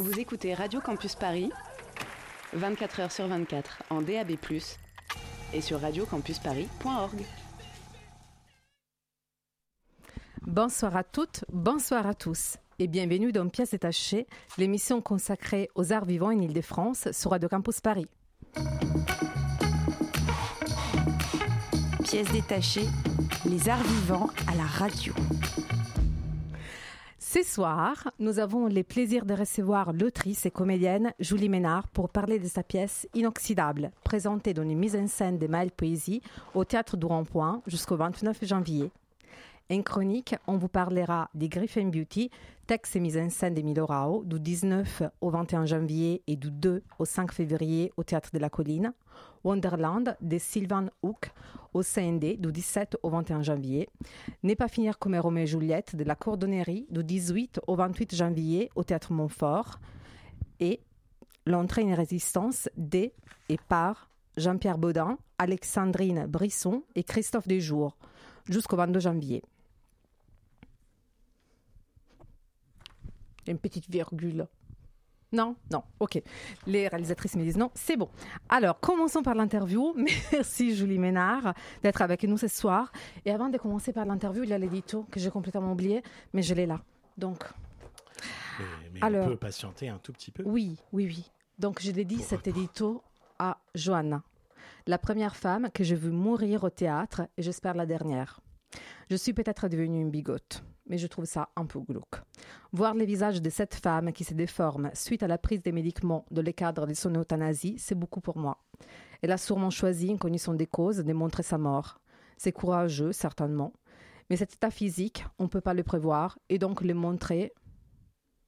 Vous écoutez Radio Campus Paris, 24 h sur 24 en DAB+, et sur radiocampusparis.org. Bonsoir à toutes, bonsoir à tous et bienvenue dans Pièces détachées, l'émission consacrée aux arts vivants en Ile-de-France sur Radio Campus Paris. Pièces détachées, les arts vivants à la radio. Ce soir, nous avons le plaisir de recevoir l'autrice et comédienne Julie Ménard pour parler de sa pièce Inoxydable, présentée dans une mise en scène de Maël Poésie au Théâtre du Rond-Point jusqu'au 29 janvier. En chronique, on vous parlera des Griffin Beauty, texte et mise en scène d'Emile Rao, du 19 au 21 janvier et du 2 au 5 février au Théâtre de la Colline. Wonderland de Sylvain Hook au CND du 17 au 21 janvier. N'est pas finir comme Roméo et Juliette de la Cordonnerie du 18 au 28 janvier au Théâtre Montfort. Et L'entrée en résistance des et par Jean-Pierre Baudin, Alexandrine Brisson et Christophe Desjours jusqu'au 22 janvier. Une petite virgule. Non, non, ok. Les réalisatrices me disent non, c'est bon. Alors, commençons par l'interview. Merci Julie Ménard d'être avec nous ce soir. Et avant de commencer par l'interview, il y a l'édito que j'ai complètement oublié, mais je l'ai là. Donc. Mais, mais Alors, on peut patienter un tout petit peu? Oui, oui, oui. Donc, je dédie cet édito à Johanna, la première femme que j'ai vue mourir au théâtre et j'espère la dernière. Je suis peut-être devenue une bigote mais je trouve ça un peu glauque. Voir les visages de cette femme qui se déforme suite à la prise des médicaments dans le cadre de son euthanasie, c'est beaucoup pour moi. Elle a sûrement choisi, en connaissant des causes, de montrer sa mort. C'est courageux, certainement, mais cet état physique, on ne peut pas le prévoir, et donc le montrer,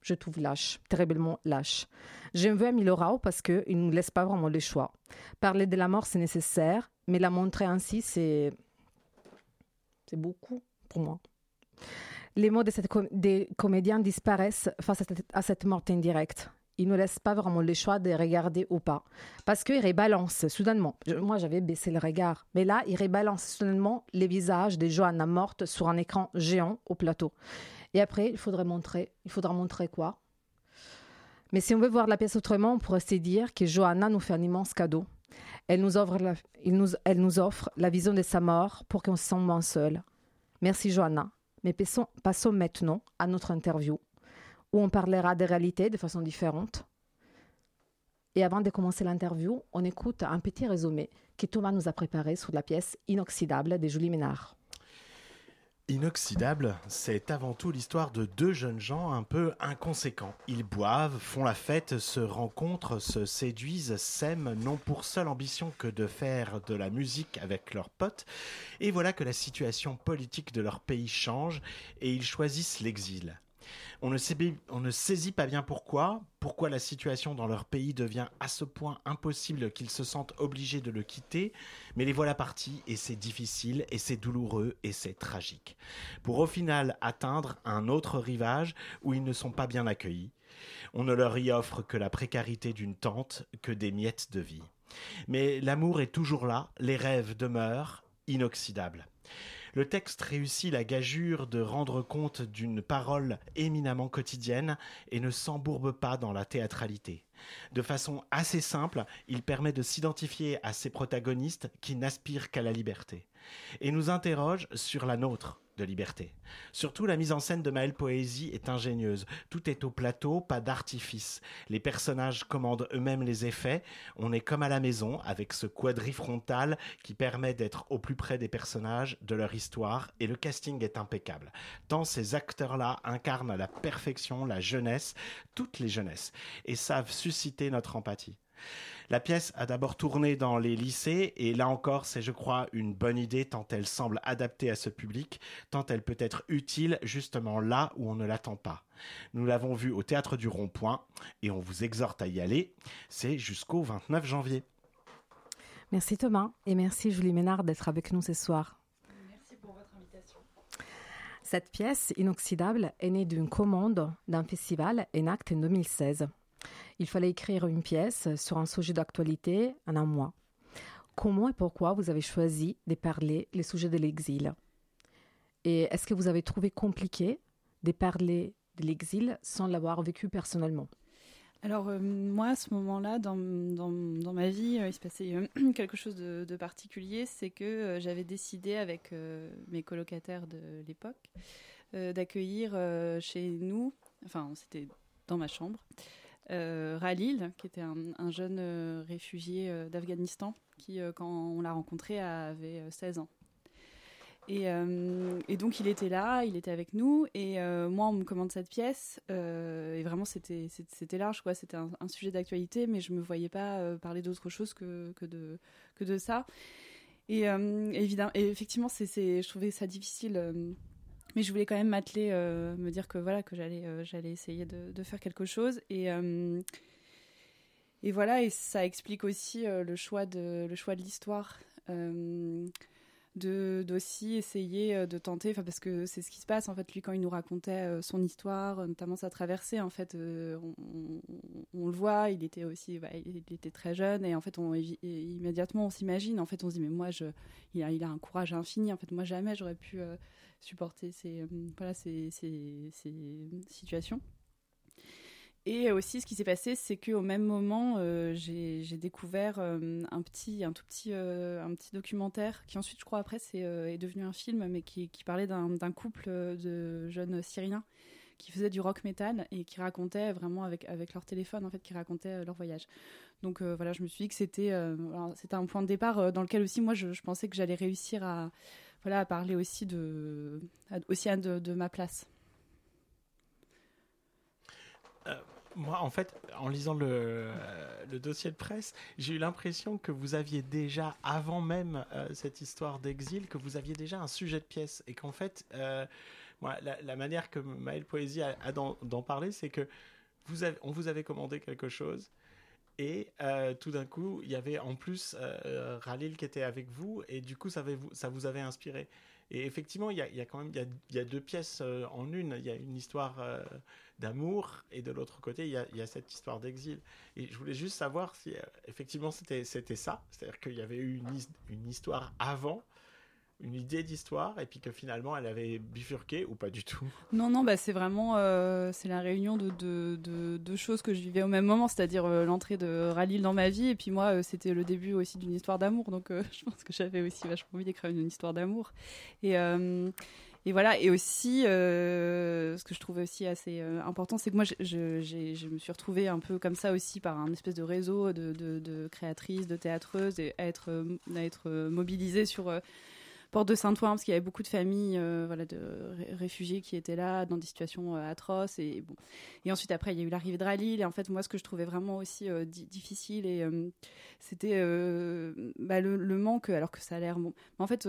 je trouve lâche, terriblement lâche. J'aime veux Emile Rao parce qu'il ne nous laisse pas vraiment le choix. Parler de la mort, c'est nécessaire, mais la montrer ainsi, c'est. C'est beaucoup pour moi les mots des comédiens disparaissent face à cette, mort indirecte. Ils ne laissent pas vraiment le choix de regarder ou pas. Parce qu'ils rebalancent soudainement. Moi, j'avais baissé le regard. Mais là, ils rebalancent soudainement les visages des Johanna mortes sur un écran géant au plateau. Et après, il faudrait montrer. Il faudra montrer quoi? Mais si on veut voir la pièce autrement, on pourrait se dire que Johanna nous fait un immense cadeau. Elle nous offre la, elle nous offre la vision de sa mort pour qu'on se sente moins seul. Merci Johanna. Mais passons, maintenant à notre interview, où on parlera des réalités de façon différente. Et avant de commencer l'interview, on écoute un petit résumé que Thomas nous a préparé sur la pièce Inoxydable de Julie Ménard. Inoxydable, c'est avant tout l'histoire de deux jeunes gens un peu inconséquents. Ils boivent, font la fête, se rencontrent, se séduisent, s'aiment, non pour seule ambition que de faire de la musique avec leurs potes. Et voilà que la situation politique de leur pays change et ils choisissent l'exil. On ne, saisit, pas bien pourquoi, pourquoi la situation dans leur pays devient à ce point impossible qu'ils se sentent obligés de le quitter, mais les voilà partis et c'est difficile et c'est douloureux et c'est tragique. Pour au final atteindre un autre rivage où ils ne sont pas bien accueillis. On ne leur y offre que la précarité d'une tente, que des miettes de vie. Mais l'amour est toujours là, les rêves demeurent inoxydables. Le texte réussit la gageure de rendre compte d'une parole éminemment quotidienne et ne s'embourbe pas dans la théâtralité. De façon assez simple, il permet de s'identifier à ces protagonistes qui n'aspirent qu'à la liberté et nous interroge sur la nôtre, de liberté. Surtout, la mise en scène de Maël Poésie est ingénieuse. Tout est au plateau, pas d'artifice. Les personnages commandent eux-mêmes les effets. On est comme à la maison, avec ce quadrifrontal qui permet d'être au plus près des personnages, de leur histoire, et le casting est impeccable. Tant ces acteurs-là incarnent la perfection la jeunesse, toutes les jeunesses, et savent susciter notre empathie. La pièce a d'abord tourné dans les lycées et là encore, c'est je crois une bonne idée tant elle semble adaptée à ce public, tant elle peut être utile justement là où on ne l'attend pas. Nous l'avons vu au théâtre du Rond-Point et on vous exhorte à y aller. C'est jusqu'au 29 janvier. Merci Thomas et merci Julie Ménard d'être avec nous ce soir. Merci pour votre invitation. Cette pièce inoxydable est née d'une commande d'un festival Enact en 2016. Il fallait écrire une pièce sur un sujet d'actualité en un mois. Comment et pourquoi vous avez choisi de parler les sujets de l'exil? Et est-ce que vous avez trouvé compliqué de parler de l'exil sans l'avoir vécu personnellement? Alors moi, à ce moment-là, dans, dans, ma vie, il se passait quelque chose de, de particulier, c'est que j'avais décidé avec mes colocataires de l'époque d'accueillir chez nous, enfin c'était dans ma chambre, euh, Ralil, qui était un, jeune euh, réfugié euh, d'Afghanistan, qui, quand on l'a rencontré, avait 16 ans. Et, donc il était là, il était avec nous, et moi on me commande cette pièce, et vraiment c'était large quoi, c'était un, sujet d'actualité, mais je me voyais pas parler d'autre chose que, que de que de ça. Et évidemment, effectivement c'est je trouvais ça difficile mais je voulais quand même m'atteler, euh, me dire que voilà que j'allais euh, j'allais essayer de, faire quelque chose. Et euh, et voilà et ça explique aussi le choix de le choix de l'histoire de d'aussi essayer de tenter parce que c'est ce qui se passe en fait lui quand il nous racontait son histoire notamment sa traversée en fait on, le voit il était aussi bah, il était très jeune et en fait on immédiatement on s'imagine en fait on se dit mais moi je il a un courage infini en fait moi jamais j'aurais pu supporter euh, ces, situations. Et aussi, ce qui s'est passé, c'est qu'au même moment, euh, j'ai découvert euh, un petit, un tout petit, un petit documentaire qui ensuite, je crois, après, c'est est devenu un film, mais qui, parlait d'un couple de jeunes Syriens qui faisaient du rock metal et qui racontaient vraiment avec avec leur téléphone, en fait, qui racontaient leur voyage. Donc voilà, je me suis dit que c'était c'était un point de départ dans lequel aussi moi, je, pensais que j'allais réussir à voilà, parler aussi de, aussi de ma place. Euh, moi, en fait, en lisant le, le dossier de presse, j'ai eu l'impression que vous aviez déjà, avant même euh, cette histoire d'exil, que vous aviez déjà un sujet de pièce et qu'en fait, euh, la, manière que Maëlle Poésie a, d'en parler, c'est que vous on vous avait commandé quelque chose et euh, tout d'un coup, il y avait en plus euh, Ralil qui était avec vous, et du coup, ça vous avait inspiré. Et effectivement, il y a, quand même y y a deux pièces euh, en une. Il y a une histoire euh, d'amour, et de l'autre côté, il y, a, cette histoire d'exil. Et je voulais juste savoir si effectivement c'était ça, c'est-à-dire qu'il y avait eu une, une histoire avant, une idée d'histoire et puis que finalement elle avait bifurqué ou pas du tout? Non, non, bah c'est vraiment euh, c'est la réunion de deux de, de, choses que je vivais au même moment, c'est-à-dire euh, l'entrée de Ralil dans ma vie et puis moi euh, c'était le début aussi d'une histoire d'amour, donc je pense que j'avais aussi vachement envie d'écrire une, histoire d'amour. Et et voilà, et aussi, ce que je trouvais aussi assez important, c'est que moi, je, me suis retrouvée un peu comme ça aussi par un espèce de réseau de, créatrices, de théâtreuses, et être, à être mobilisée sur Porte de Saint-Ouen, parce qu'il y avait beaucoup de familles euh, voilà, de réfugiés qui étaient là, dans des situations euh, atroces. Et, bon. et ensuite, après, il y a eu l'arrivée de Rallye. Et en fait, moi, ce que je trouvais vraiment aussi euh, difficile, c'était bah, le, manque, alors que ça a l'air bon. En fait,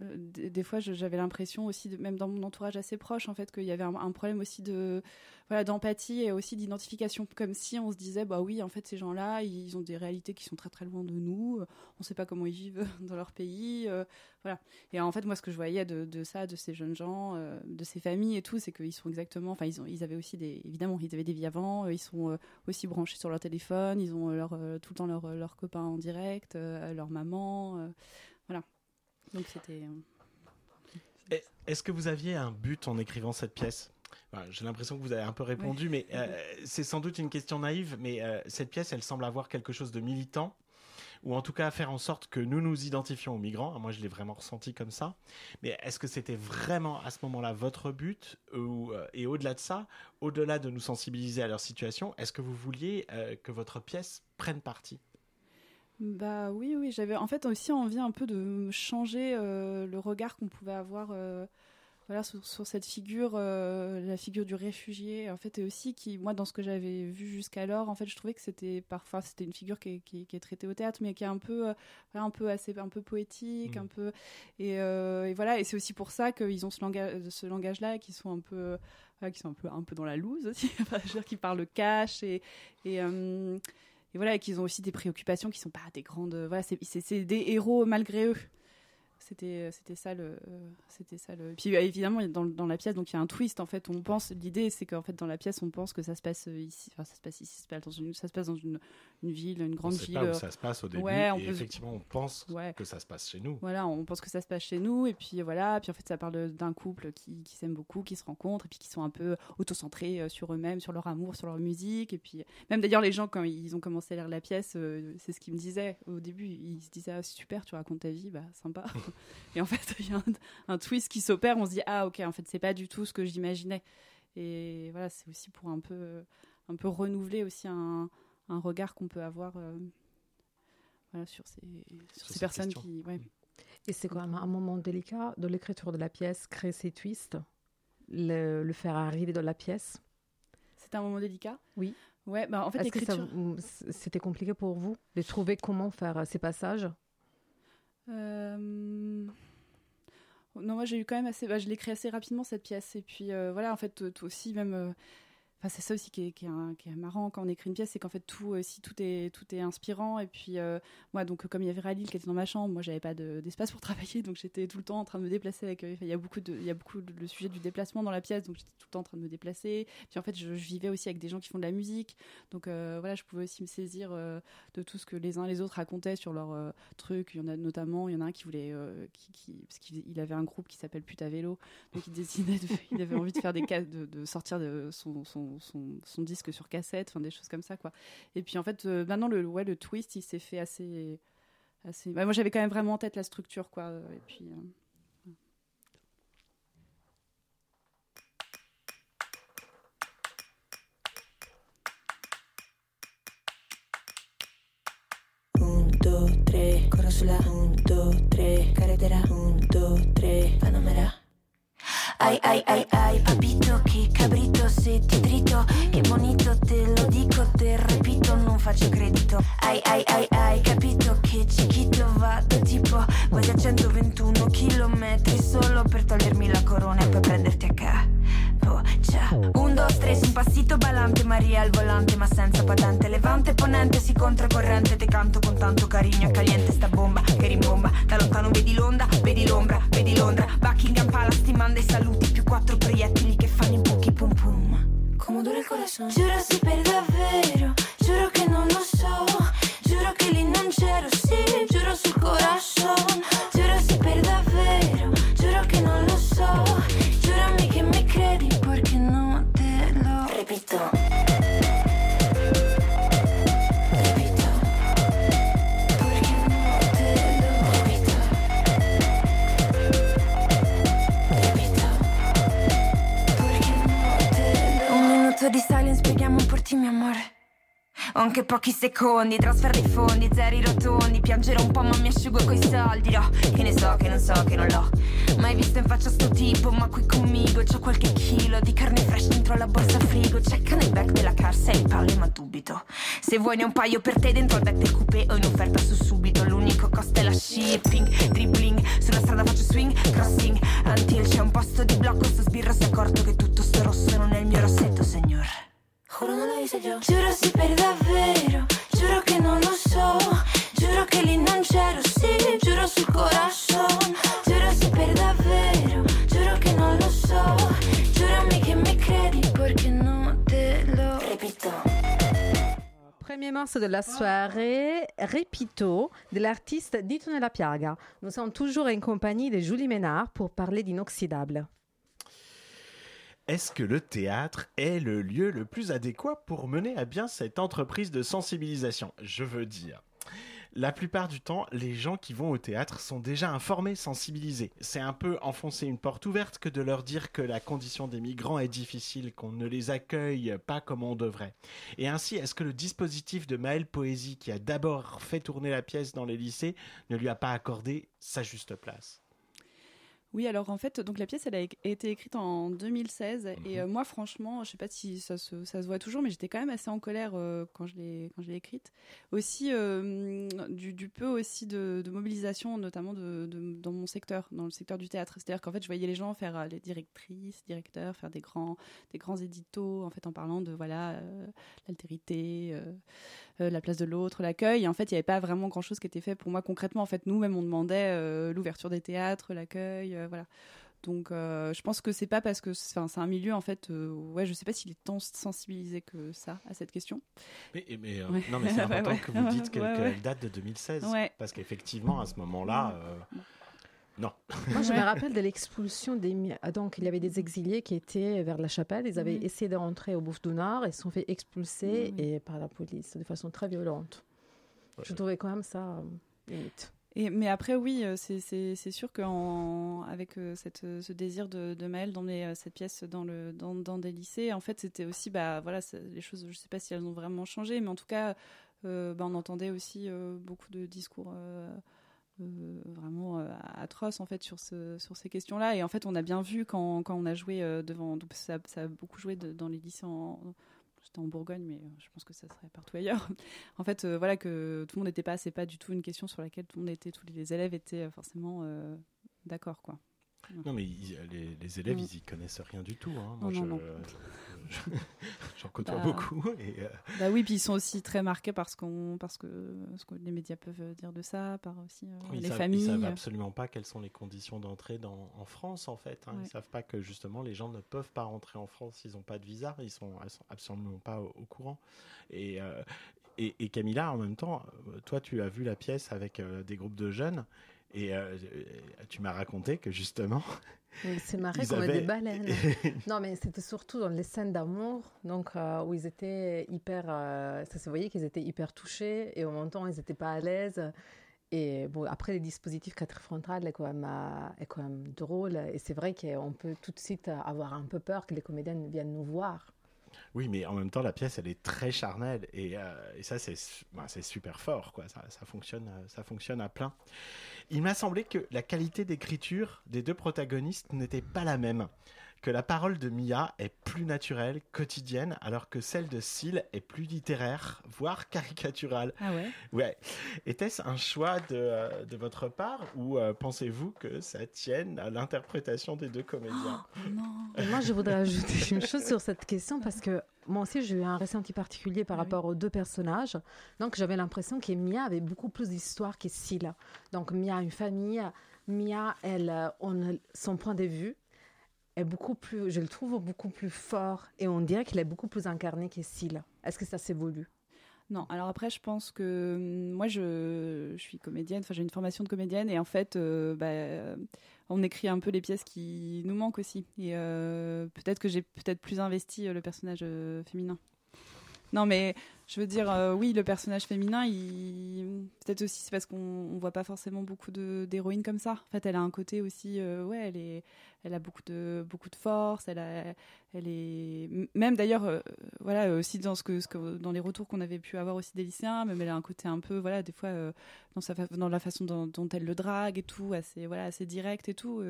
des, fois, j'avais l'impression aussi, de, même dans mon entourage assez proche, en fait, qu'il y avait un problème aussi de voilà, d'empathie et aussi d'identification, comme si on se disait, bah oui, en fait, ces gens-là, ils ont des réalités qui sont très très loin de nous, on ne sait pas comment ils vivent dans leur pays, euh, voilà. Et en fait, moi, ce que je voyais de, ça, de ces jeunes gens, euh, de ces familles et tout, c'est qu'ils sont exactement, enfin, ils, ont, ils avaient aussi des, évidemment, ils avaient des vies avant, euh, ils sont aussi branchés sur leur téléphone, ils ont leur, tout le temps leurs leur copains en direct, leur maman. Donc c'était. Est-ce que vous aviez un but en écrivant cette pièce? J'ai l'impression que vous avez un peu répondu, mais euh, c'est sans doute une question naïve, mais euh, cette pièce, elle semble avoir quelque chose de militant, ou en tout cas faire en sorte que nous nous identifions aux migrants. Moi, je l'ai vraiment ressenti comme ça. Mais est-ce que c'était vraiment à ce moment-là votre but ou, euh, Et au-delà de ça, au-delà de nous sensibiliser à leur situation, est-ce que vous vouliez que votre pièce prenne parti? Bah oui, oui, j'avais en fait aussi envie un peu de changer le regard qu'on pouvait avoir voilà, sur, cette figure, euh, la figure du réfugié, en fait, et aussi qui, moi, dans ce que j'avais vu jusqu'alors, en fait, je trouvais que c'était parfois, c'était une figure qui est, qui, est, traitée au théâtre, mais qui est un peu, euh, un peu assez, un peu poétique, un mmh. peu, et, euh, et voilà, et c'est aussi pour ça qu'ils ont ce langage, ce langage-là, qui sont un peu, qui sont un peu, un peu dans la loose aussi, enfin, je veux dire, qui parlent cash et, et et voilà, qu'ils ont aussi des préoccupations qui sont pas des grandes. Voilà, c'est des héros malgré eux c'était c'était ça le c'était ça le puis bah, évidemment dans, dans la pièce donc il y a un twist en fait on pense l'idée c'est qu'en fait dans la pièce on pense que ça se passe ici enfin ça se passe ici ça se passe dans une, ça se passe dans une, une ville une grande on sait ville pas où ça se passe au début Ouais, on et peut- effectivement on pense Ouais. que ça se passe chez nous voilà on pense que ça se passe chez nous et puis voilà puis en fait ça parle d'un couple qui, qui s'aime beaucoup qui se rencontrent et puis qui sont un peu autocentrés euh, sur eux-mêmes sur leur amour sur leur musique et puis même d'ailleurs les gens quand ils ont commencé à lire la pièce euh, c'est ce qu'ils me disaient au début ils se disaient ah, super tu racontes ta vie bah sympa et en fait il y a un, un twist qui s'opère on se dit ah ok en fait c'est pas du tout ce que j'imaginais et voilà c'est aussi pour un peu un peu renouveler aussi un, un regard qu'on peut avoir euh, voilà, sur ces, sur ces personnes question. qui ouais. Et c'est quand même un moment délicat de l'écriture de la pièce, créer ces twists, le, le faire arriver dans la pièce. C'était un moment délicat? Oui. Ouais, bah en fait, Est-ce que ça c'était compliqué pour vous de trouver comment faire euh, ces passages? Non, moi j'ai eu quand même assez. bah, je l'ai créé assez rapidement cette pièce. Et puis euh, voilà, en fait, toi toi aussi, même. Euh, Enfin, c'est ça aussi qui est, marrant quand on écrit une pièce, c'est qu'en fait tout aussi tout est inspirant. Et puis euh, moi, donc comme il y avait Ralil qui était dans ma chambre, moi j'avais pas de- d'espace pour travailler, donc j'étais tout le temps en train de me déplacer. Avec, euh, il y a beaucoup de il y a beaucoup le sujet du déplacement dans la pièce, donc j'étais tout le temps en train de me déplacer. Puis en fait, je, vivais aussi avec des gens qui font de la musique, donc euh, voilà, je pouvais aussi me saisir euh, de tout ce que les uns les autres racontaient sur leurs euh, trucs. Il y en a notamment, il y en a un qui voulait, euh, qui, parce qu'il il avait un groupe qui s'appelle Pute à vélo, donc il de- il avait envie de faire des de, de sortir de son, son, son disque sur cassette, enfin des choses comme ça quoi. Et puis en fait, euh, maintenant le, ouais, le twist, il s'est fait assez, assez. bah, moi j'avais quand même vraiment en tête la structure quoi. Et puis. euh, Un, due, tre, corro sulla un, due, tre, carretera un, due, tre, Panamera. Ay, ay, ay, ay, papito, che cabrito, se ti trito, che bonito, te lo dico, te repito, non faccio credito. Ay, ay, ay, ay, capito che chiquito vado tipo quasi a 121 chilometri solo per togliermi la corona e poi prenderti a capo. Ciao. Un, due, tre, su un passito ballante, Maria al volante, ma senza patente. Levante, ponente, si controcorrente, te canto con tanto cariño, è caliente sta bomba che rimbomba. Da lontano vedi l'onda, vedi l'ombra, vedi Londra. Buckingham Palace ti manda i saluti, più quattro proiettili che fanno i buchi pum pum. Come dura il corazon? Giuro sì per davvero, giuro che non lo so. Giuro che lì non c'ero, sì, giuro sul corazon. Di silence, spieghiamo un portimi amore. Ho anche pochi secondi, trasferro i fondi, zeri rotondi Piangere un po' ma mi asciugo coi soldi No, che ne so, che non so, che non l'ho Mai visto in faccia sto tipo, ma qui conmigo C'ho qualche chilo di carne fresh dentro la borsa frigo. Checca nel back della car, sei palle ma dubito. Se vuoi ne un paio per te dentro il deck del coupé Ho in offerta su subito, l'unico costo è la shipping Dribbling, sulla strada faccio swing, crossing. Until c'è un posto di blocco, sto sbirro si è accorto che tutto sto rosso non è il mio rossetto, Juro non lo hice yo. Giuro sì per davvero, giuro che non lo so. Giuro che lì non c'ero, sì, giuro sul corazon. Giuro sì per davvero, giuro che non lo so. Giurami che mi credi perché non te lo repito. Premier morceau de la soirée, Repito, de l'artiste Ditone La Piaga. Nous sommes toujours en compagnie de Julie Ménard pour parler d'Inoxydable. Est-ce que le théâtre est le lieu le plus adéquat pour mener à bien cette entreprise de sensibilisation? Je veux dire. La plupart du temps, les gens qui vont au théâtre sont déjà informés, sensibilisés. C'est un peu enfoncer une porte ouverte que de leur dire que la condition des migrants est difficile, qu'on ne les accueille pas comme on devrait. Et ainsi, est-ce que le dispositif de Maël Poésie, qui a d'abord fait tourner la pièce dans les lycées, ne lui a pas accordé sa juste place? Oui, alors en fait, donc la pièce, elle a été écrite en 2016 et Mhm. euh, moi, franchement, je sais pas si ça se, ça se voit toujours, mais j'étais quand même assez en colère euh, quand je l'ai quand je l'ai écrite. Aussi euh, du, du peu aussi de, de mobilisation, notamment de, de- dans mon secteur, dans le secteur du théâtre. C'est-à-dire qu'en fait, je voyais les gens faire les directrices, directeurs, faire des grands des grands éditos, en fait, en parlant de voilà l'altérité. la place de l'autre, l'accueil. Et en fait, il n'y avait pas vraiment grand-chose qui était fait pour moi concrètement. En fait, nous-mêmes, on demandait l'ouverture des théâtres, l'accueil, voilà. Donc, euh, je pense que c'est pas parce que c'est un milieu, en fait, euh, ouais, je sais pas s'il est tant sensibilisé que ça à cette question. Mais, mais, euh, Ouais. non, mais c'est Ouais, important ouais. que vous dites qu'elle Ouais, ouais. date de 2016. Ouais. Parce qu'effectivement, à ce moment-là, euh, non. Moi, je Ouais. me rappelle de l'expulsion des. Ah, Donc, il y avait des exilés qui étaient vers la chapelle. Ils avaient essayé de rentrer au Bouffe du Nord et se sont fait expulser et par la police de façon très violente. Je trouvais quand même ça euh, limite. Et, mais après, oui, euh, c'est- sûr qu'avec cette, euh, ce désir de, de Maëlle d'emmener euh, cette pièce dans, le, dans, des lycées, en fait, c'était aussi, bah, voilà, les choses, je sais pas si elles ont vraiment changé, mais en tout cas, euh, bah, on entendait aussi euh, beaucoup de discours euh, euh, vraiment euh, atroces, en fait, sur, ce, sur ces questions-là. Et en fait, on a bien vu quand, quand on a joué euh, devant, ça, a beaucoup joué dans les lycées en. J'étais en Bourgogne, mais euh, je pense que ça serait partout ailleurs. en fait, euh, voilà que tout le monde n'était pas, c'est pas du tout une question sur laquelle tout le monde était, tous les élèves étaient euh, forcément d'accord, quoi. Non, mais ils- les, les élèves, Mm. ils y connaissent rien du tout. hein. Moi, non, je- J'en côtoie Bah. beaucoup. Et, euh, Bah oui, puis ils sont aussi très marqués par ce qu'on, parce que ce que les médias peuvent dire de ça, par aussi euh, ils les savent, familles. Ils savent absolument pas quelles sont les conditions d'entrée dans, en France, en fait. hein. Ils Ouais. savent pas que justement les gens ne peuvent pas rentrer en France s'ils n'ont pas de visa. Ils sont, ils sont absolument pas au, au courant. Et, euh, et, et Camilla, en même temps, euh, toi, tu as vu la pièce avec euh, des groupes de jeunes. Et euh, tu m'as raconté que justement, C'est marré comme avaient... des baleines. Non, mais c'était surtout dans les scènes d'amour, donc euh, où ils étaient hyper. euh, ça se voyait qu'ils étaient hyper touchés et au même temps ils n'étaient pas à l'aise. Et bon, après, les dispositifs quadrifrontal est quand même, euh, est quand même drôle. Et c'est vrai qu'on peut tout de suite avoir un peu peur que les comédiennes viennent nous voir. Oui, mais en même temps, la pièce, elle est très charnelle. Et, euh, et ça, c'est bah, c'est super fort. Quoi. Ça, ça, fonctionne, euh, ça fonctionne à plein. Il m'a semblé que la qualité d'écriture des deux protagonistes n'était pas la même. Que la parole de Mia est plus naturelle, quotidienne, alors que celle de Syl est plus littéraire, voire caricaturale. Ah ouais? Ouais. Était-ce un choix de, euh, de votre part ou euh, pensez-vous que ça tienne à l'interprétation des deux comédiens? Non. Et moi, je voudrais ajouter une chose sur cette question parce que moi aussi, j'ai eu un ressenti particulier par oui. rapport aux deux personnages. Donc, j'avais l'impression que Mia avait beaucoup plus d'histoire que Syl. Donc, Mia a une famille. Mia, elle, euh, on, son point de vue est beaucoup plus, je le trouve beaucoup plus fort et on dirait qu'il est beaucoup plus incarné que Syl. Est-ce que ça s'évolue? Non, alors après, je pense que hum, moi, je, je suis comédienne, enfin, j'ai une formation de comédienne, et en fait, euh, bah, on écrit un peu les pièces qui nous manquent aussi. Et euh, peut-être que j'ai peut-être plus investi euh, le personnage euh, féminin. Non, mais je veux dire, euh, oui, le personnage féminin, il... peut-être aussi c'est parce qu'on on voit pas forcément beaucoup d'héroïnes comme ça. En fait, elle a un côté aussi, euh, ouais, elle est, elle a beaucoup de beaucoup de force. Elle a, elle est même d'ailleurs, euh, voilà, aussi dans ce que, ce que- dans les retours qu'on avait pu avoir aussi des lycéens, même elle a un côté un peu, voilà, des fois dans sa fa- dans la façon dont, dont elle le drague et tout, assez, voilà, assez direct et tout.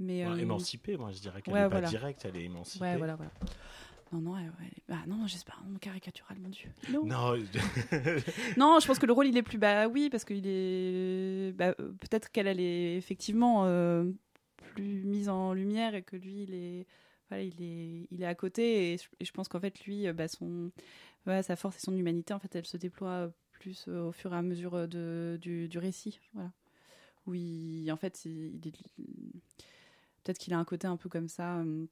mais Émancipée, moi je dirais qu'elle ouais, n'est pas directe, elle est émancipée. Ouais, voilà, voilà. Non, non, elle- elle- bah, non, j'espère, non, caricatural, mon dieu. Non. Non, Non, je pense que le rôle il est plus bah oui parce qu'il est bah, euh, peut-être qu'elle elle est effectivement euh, plus mise en lumière et que lui il est voilà, il est il est à côté et je, et je pense qu'en fait lui euh, bah, son voilà, sa force et son humanité en fait elle se déploie plus au fur et à mesure de, du, du récit voilà oui en fait c'est- il est peut-être qu'il a un côté un peu comme ça euh,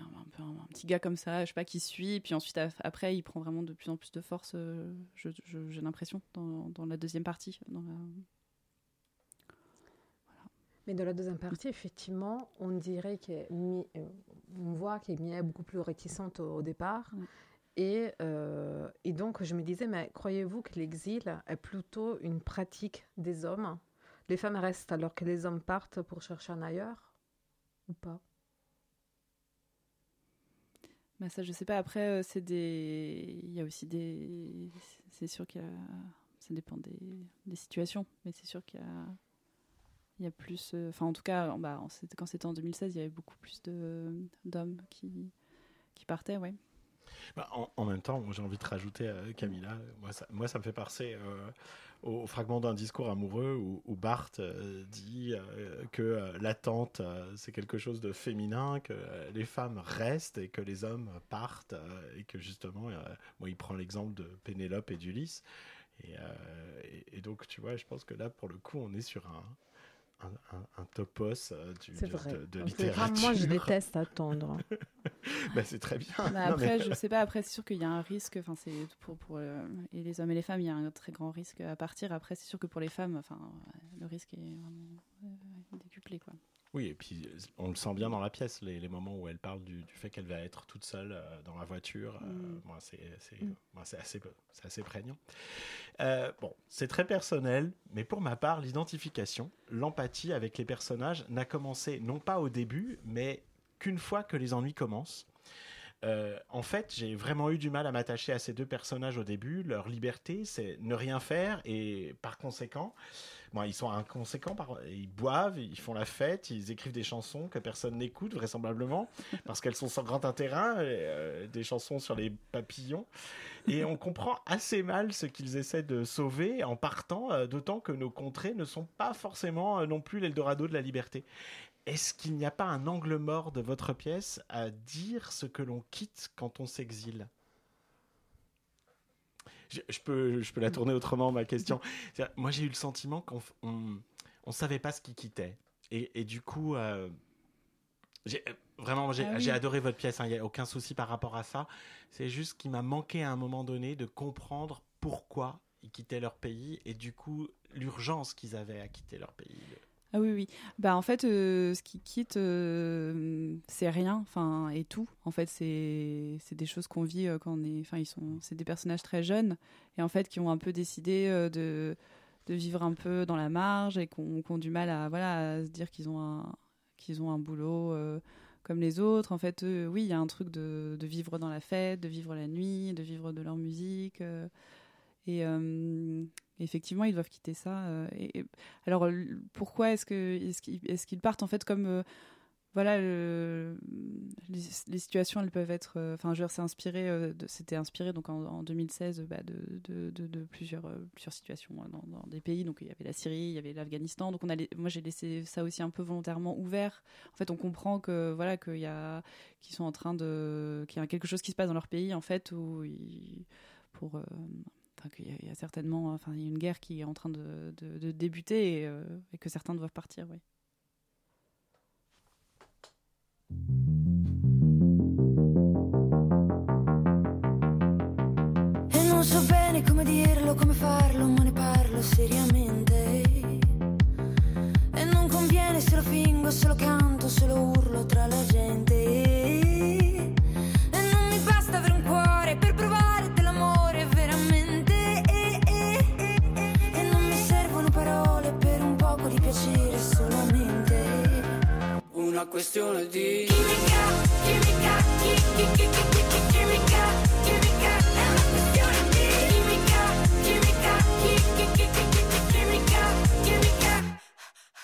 un, petit gars comme ça, je sais pas, qui suit, et puis ensuite après il prend vraiment de plus en plus de force, euh, je- je- j'ai l'impression, dans, dans la deuxième partie. Dans la... Mais dans la deuxième partie, effectivement, on dirait Mi- euh, voit que Mia est beaucoup plus réticente au, au départ. Ouais. Et, euh, et donc, je me disais, mais croyez-vous que l'exil est plutôt une pratique des hommes? Les femmes restent alors que les hommes partent pour chercher un ailleurs? Ou pas? Bah ça je sais pas, après euh, c'est des... Il y a aussi des... C'est sûr qu'il y a... Ça dépend des, situations, mais c'est sûr qu'il y a... il y a plus. euh, Enfin, en tout cas, bah, quand c'était en 2016, il y avait beaucoup plus d'hommes qui, qui partaient, ouais. Bah, en, même temps, j'ai envie de rajouter, euh, Camilla, moi ça, moi, ça me fait penser euh, au, fragment d'un discours amoureux où, où Bart euh, dit euh, que euh, l'attente, c'est quelque chose de féminin, que les femmes restent et que les hommes partent, et que justement, moi, il prend l'exemple de Pénélope et d'Ulysse. Et donc, tu vois, je pense que là, pour le coup, on est sur un, un, un- un topos euh, du, de, vrai. de- littérature. Moi, je déteste attendre. Bah, c'est très bien. Bah, après, mais- je sais pas. Après, c'est sûr qu'il y a un risque. Enfin, c'est pour, pour euh, et les hommes et les femmes, il y a un très grand risque à partir. Après, c'est sûr que pour les femmes, enfin, le risque est vraiment euh, décuplé, quoi. Oui, et puis euh, on le sent bien dans la pièce, les, les moments où elle parle du, du fait qu'elle va être toute seule euh, dans la voiture. euh, assez, c'est assez prégnant. Euh, bon, c'est très personnel, mais pour ma part, l'identification, l'empathie avec les personnages n'a commencé non pas au début, mais qu'une fois que les ennuis commencent. Euh, en fait, j'ai vraiment eu du mal à m'attacher à ces deux personnages au début. Leur liberté, c'est ne rien faire et par conséquent, bon, ils sont inconséquents. Par... Ils boivent, ils font la fête, ils écrivent des chansons que personne n'écoute vraisemblablement parce qu'elles sont sans grand intérêt, euh, des chansons sur les papillons. Et on comprend assez mal ce qu'ils essaient de sauver en partant, euh, d'autant que nos contrées ne sont pas forcément non plus l'Eldorado de la liberté. Est-ce qu'il n'y a pas un angle mort de votre pièce à dire ce que l'on quitte quand on s'exile? Je, je peux, je peux la tourner autrement, ma question. Moi, j'ai eu le sentiment qu'on on, on savait pas ce qui quittait. Et, et du coup, euh, euh, vraiment, j'ai Ah oui. j'ai adoré votre pièce. hein, Il n'y a aucun souci par rapport à ça. C'est juste qu'il m'a manqué à un moment donné de comprendre pourquoi ils quittaient leur pays et du coup, l'urgence qu'ils avaient à quitter leur pays. Ah oui, oui. Bah en fait, euh, ce qui quitte, euh, c'est rien, enfin, et tout. En fait, c'est des choses qu'on vit euh, quand on est, enfin, ils sont, c'est des personnages très jeunes et en fait qui ont un peu décidé de de vivre un peu dans la marge et qu'on ont du mal à voilà à se dire qu'ils ont un ont un boulot comme les autres. En fait, oui, il y a un truc de, de vivre dans la fête, de vivre la nuit, de vivre de leur musique. et euh, effectivement, ils doivent quitter ça. euh, et, alors, pourquoi est-ce que est-ce qu'ils est-ce qu'ils partent en fait comme euh, voilà le- les, situations elles peuvent être euh, enfin dire c'est inspiré euh, c'était inspiré donc en, en 2016 bah, de, de, plusieurs euh, plusieurs situations euh, dans, des pays donc il y avait la Syrie il y avait l'Afghanistan donc on a moi j'ai laissé ça aussi un peu volontairement ouvert en fait on comprend que voilà qu'il y a qu'ils sont en train de qu'il y a quelque chose qui se passe dans leur pays en fait où pour euh, Enfin, qu'il y, y a certainement, enfin, il y a une guerre qui est en train de, de- de débuter et, euh, et que certains doivent partir, oui. E non so bene come dirlo, come farlo, ma ne parlo seriamente. E non conviene se lo fingo, se lo canto, se lo urlo tra la gente. Questione di Chimica, chimica, chi- chi- chi- chi- chi- chi- chimica, chimica, è una questione di chimica, chimica, chi- chi- chi- chi- chi- chi- chimica, chimica.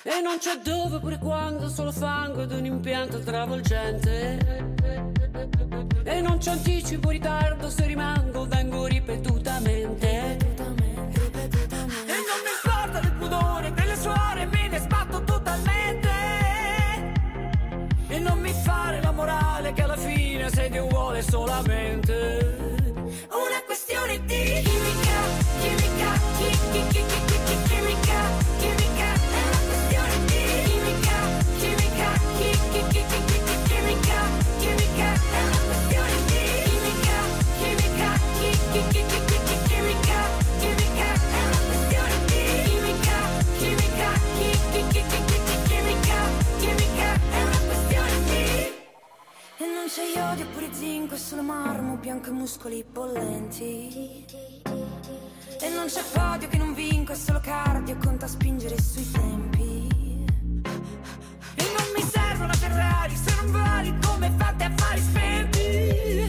E non c'è dove pure quando Solo fango ed un impianto travolgente E non c'è anticipo ritardo Se rimango vengo ripetutamente E non mi importa del pudore Delle suore me ne sbatto totalmente bisogno se Dio vuole solamente una non c'è iodio pure zinco, è solo marmo bianco e muscoli bollenti. E non c'è podio che non vinco, è solo cardio, conta spingere sui tempi. E non mi serve una Ferrari se non vali come fate affari spenti.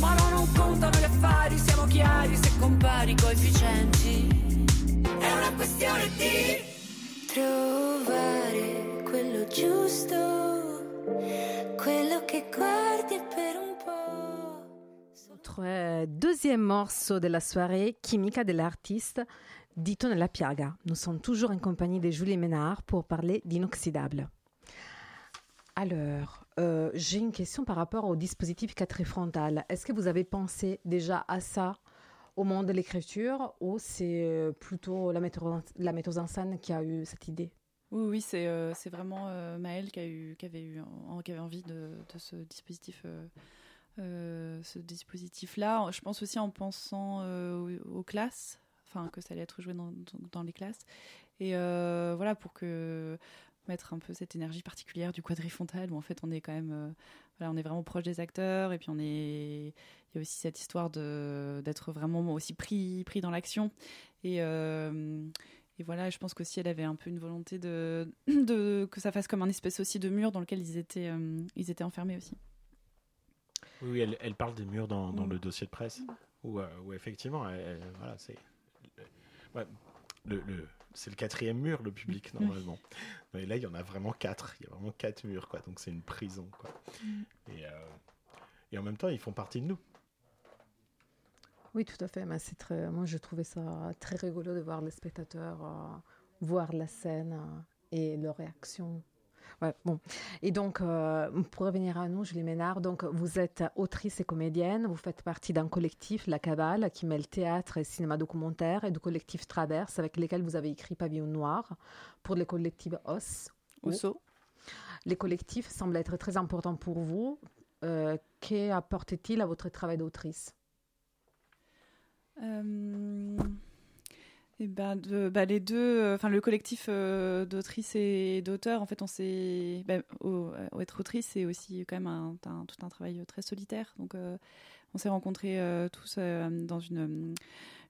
Ma no, non contano gli affari, siamo chiari se compari coefficienti. È una questione di trovare quello giusto, Notre euh, deuxième morceau de la soirée, Chimica de l'artiste Dito nella piaga. Nous sommes toujours en compagnie de Julie Ménard pour parler d'inoxydable. Alors, euh, j'ai une question par rapport au dispositif quadrifrontal. Est-ce que vous avez pensé déjà à ça au moment de l'écriture ou c'est euh, plutôt la la metteuse en scène qui a eu cette idée? Oui, oui, c'est euh, c'est vraiment euh, Maëlle qui, avait envie de, ce dispositif. euh, euh, ce dispositif-là, je pense aussi en pensant aux, classes, enfin que ça allait être joué dans, les classes, et voilà pour mettre un peu cette énergie particulière du quadrifrontal où en fait on est quand même, on est vraiment proche des acteurs et puis on est, il y a aussi cette histoire d'être vraiment aussi pris dans l'action et voilà, je pense qu'aussi elle avait un peu une volonté de, de que ça fasse comme un espèce aussi de mur dans lequel ils étaient, euh, ils étaient enfermés aussi. Oui, oui, elle, elle parle des murs dans, dans Mm. le dossier de presse, où, euh, où effectivement, elle- voilà, c'est ouais, le, le- c'est le quatrième mur, le public, normalement. Mais là, il y en a vraiment quatre. Il y a vraiment quatre murs, quoi. Donc, c'est une prison, quoi. Et, euh, et en même temps, ils font partie de nous. Oui, tout à fait. Mais c'est très, moi, je trouvais ça très rigolo de voir les spectateurs euh, voir la scène euh, et leurs réactions. Ouais, bon. Et donc, euh, pour revenir à nous, Julie Ménard, donc vous êtes autrice et comédienne, vous faites partie d'un collectif, La Cavale, qui mêle théâtre et cinéma documentaire, et du collectif Traverse, avec lesquels vous avez écrit Pavillon Noir, pour les collectifs OS. Saut. Les collectifs semblent être très importants pour vous. Euh, Qu'apporte-t-il à votre travail d'autrice? Et ben, bah, les deux, euh, enfin le collectif euh, d'autrices et d'auteurs, en fait, on s'est, au être autrice, c'est aussi quand même tout un travail très solitaire. Donc, euh, on s'est rencontrés euh, tous euh, dans une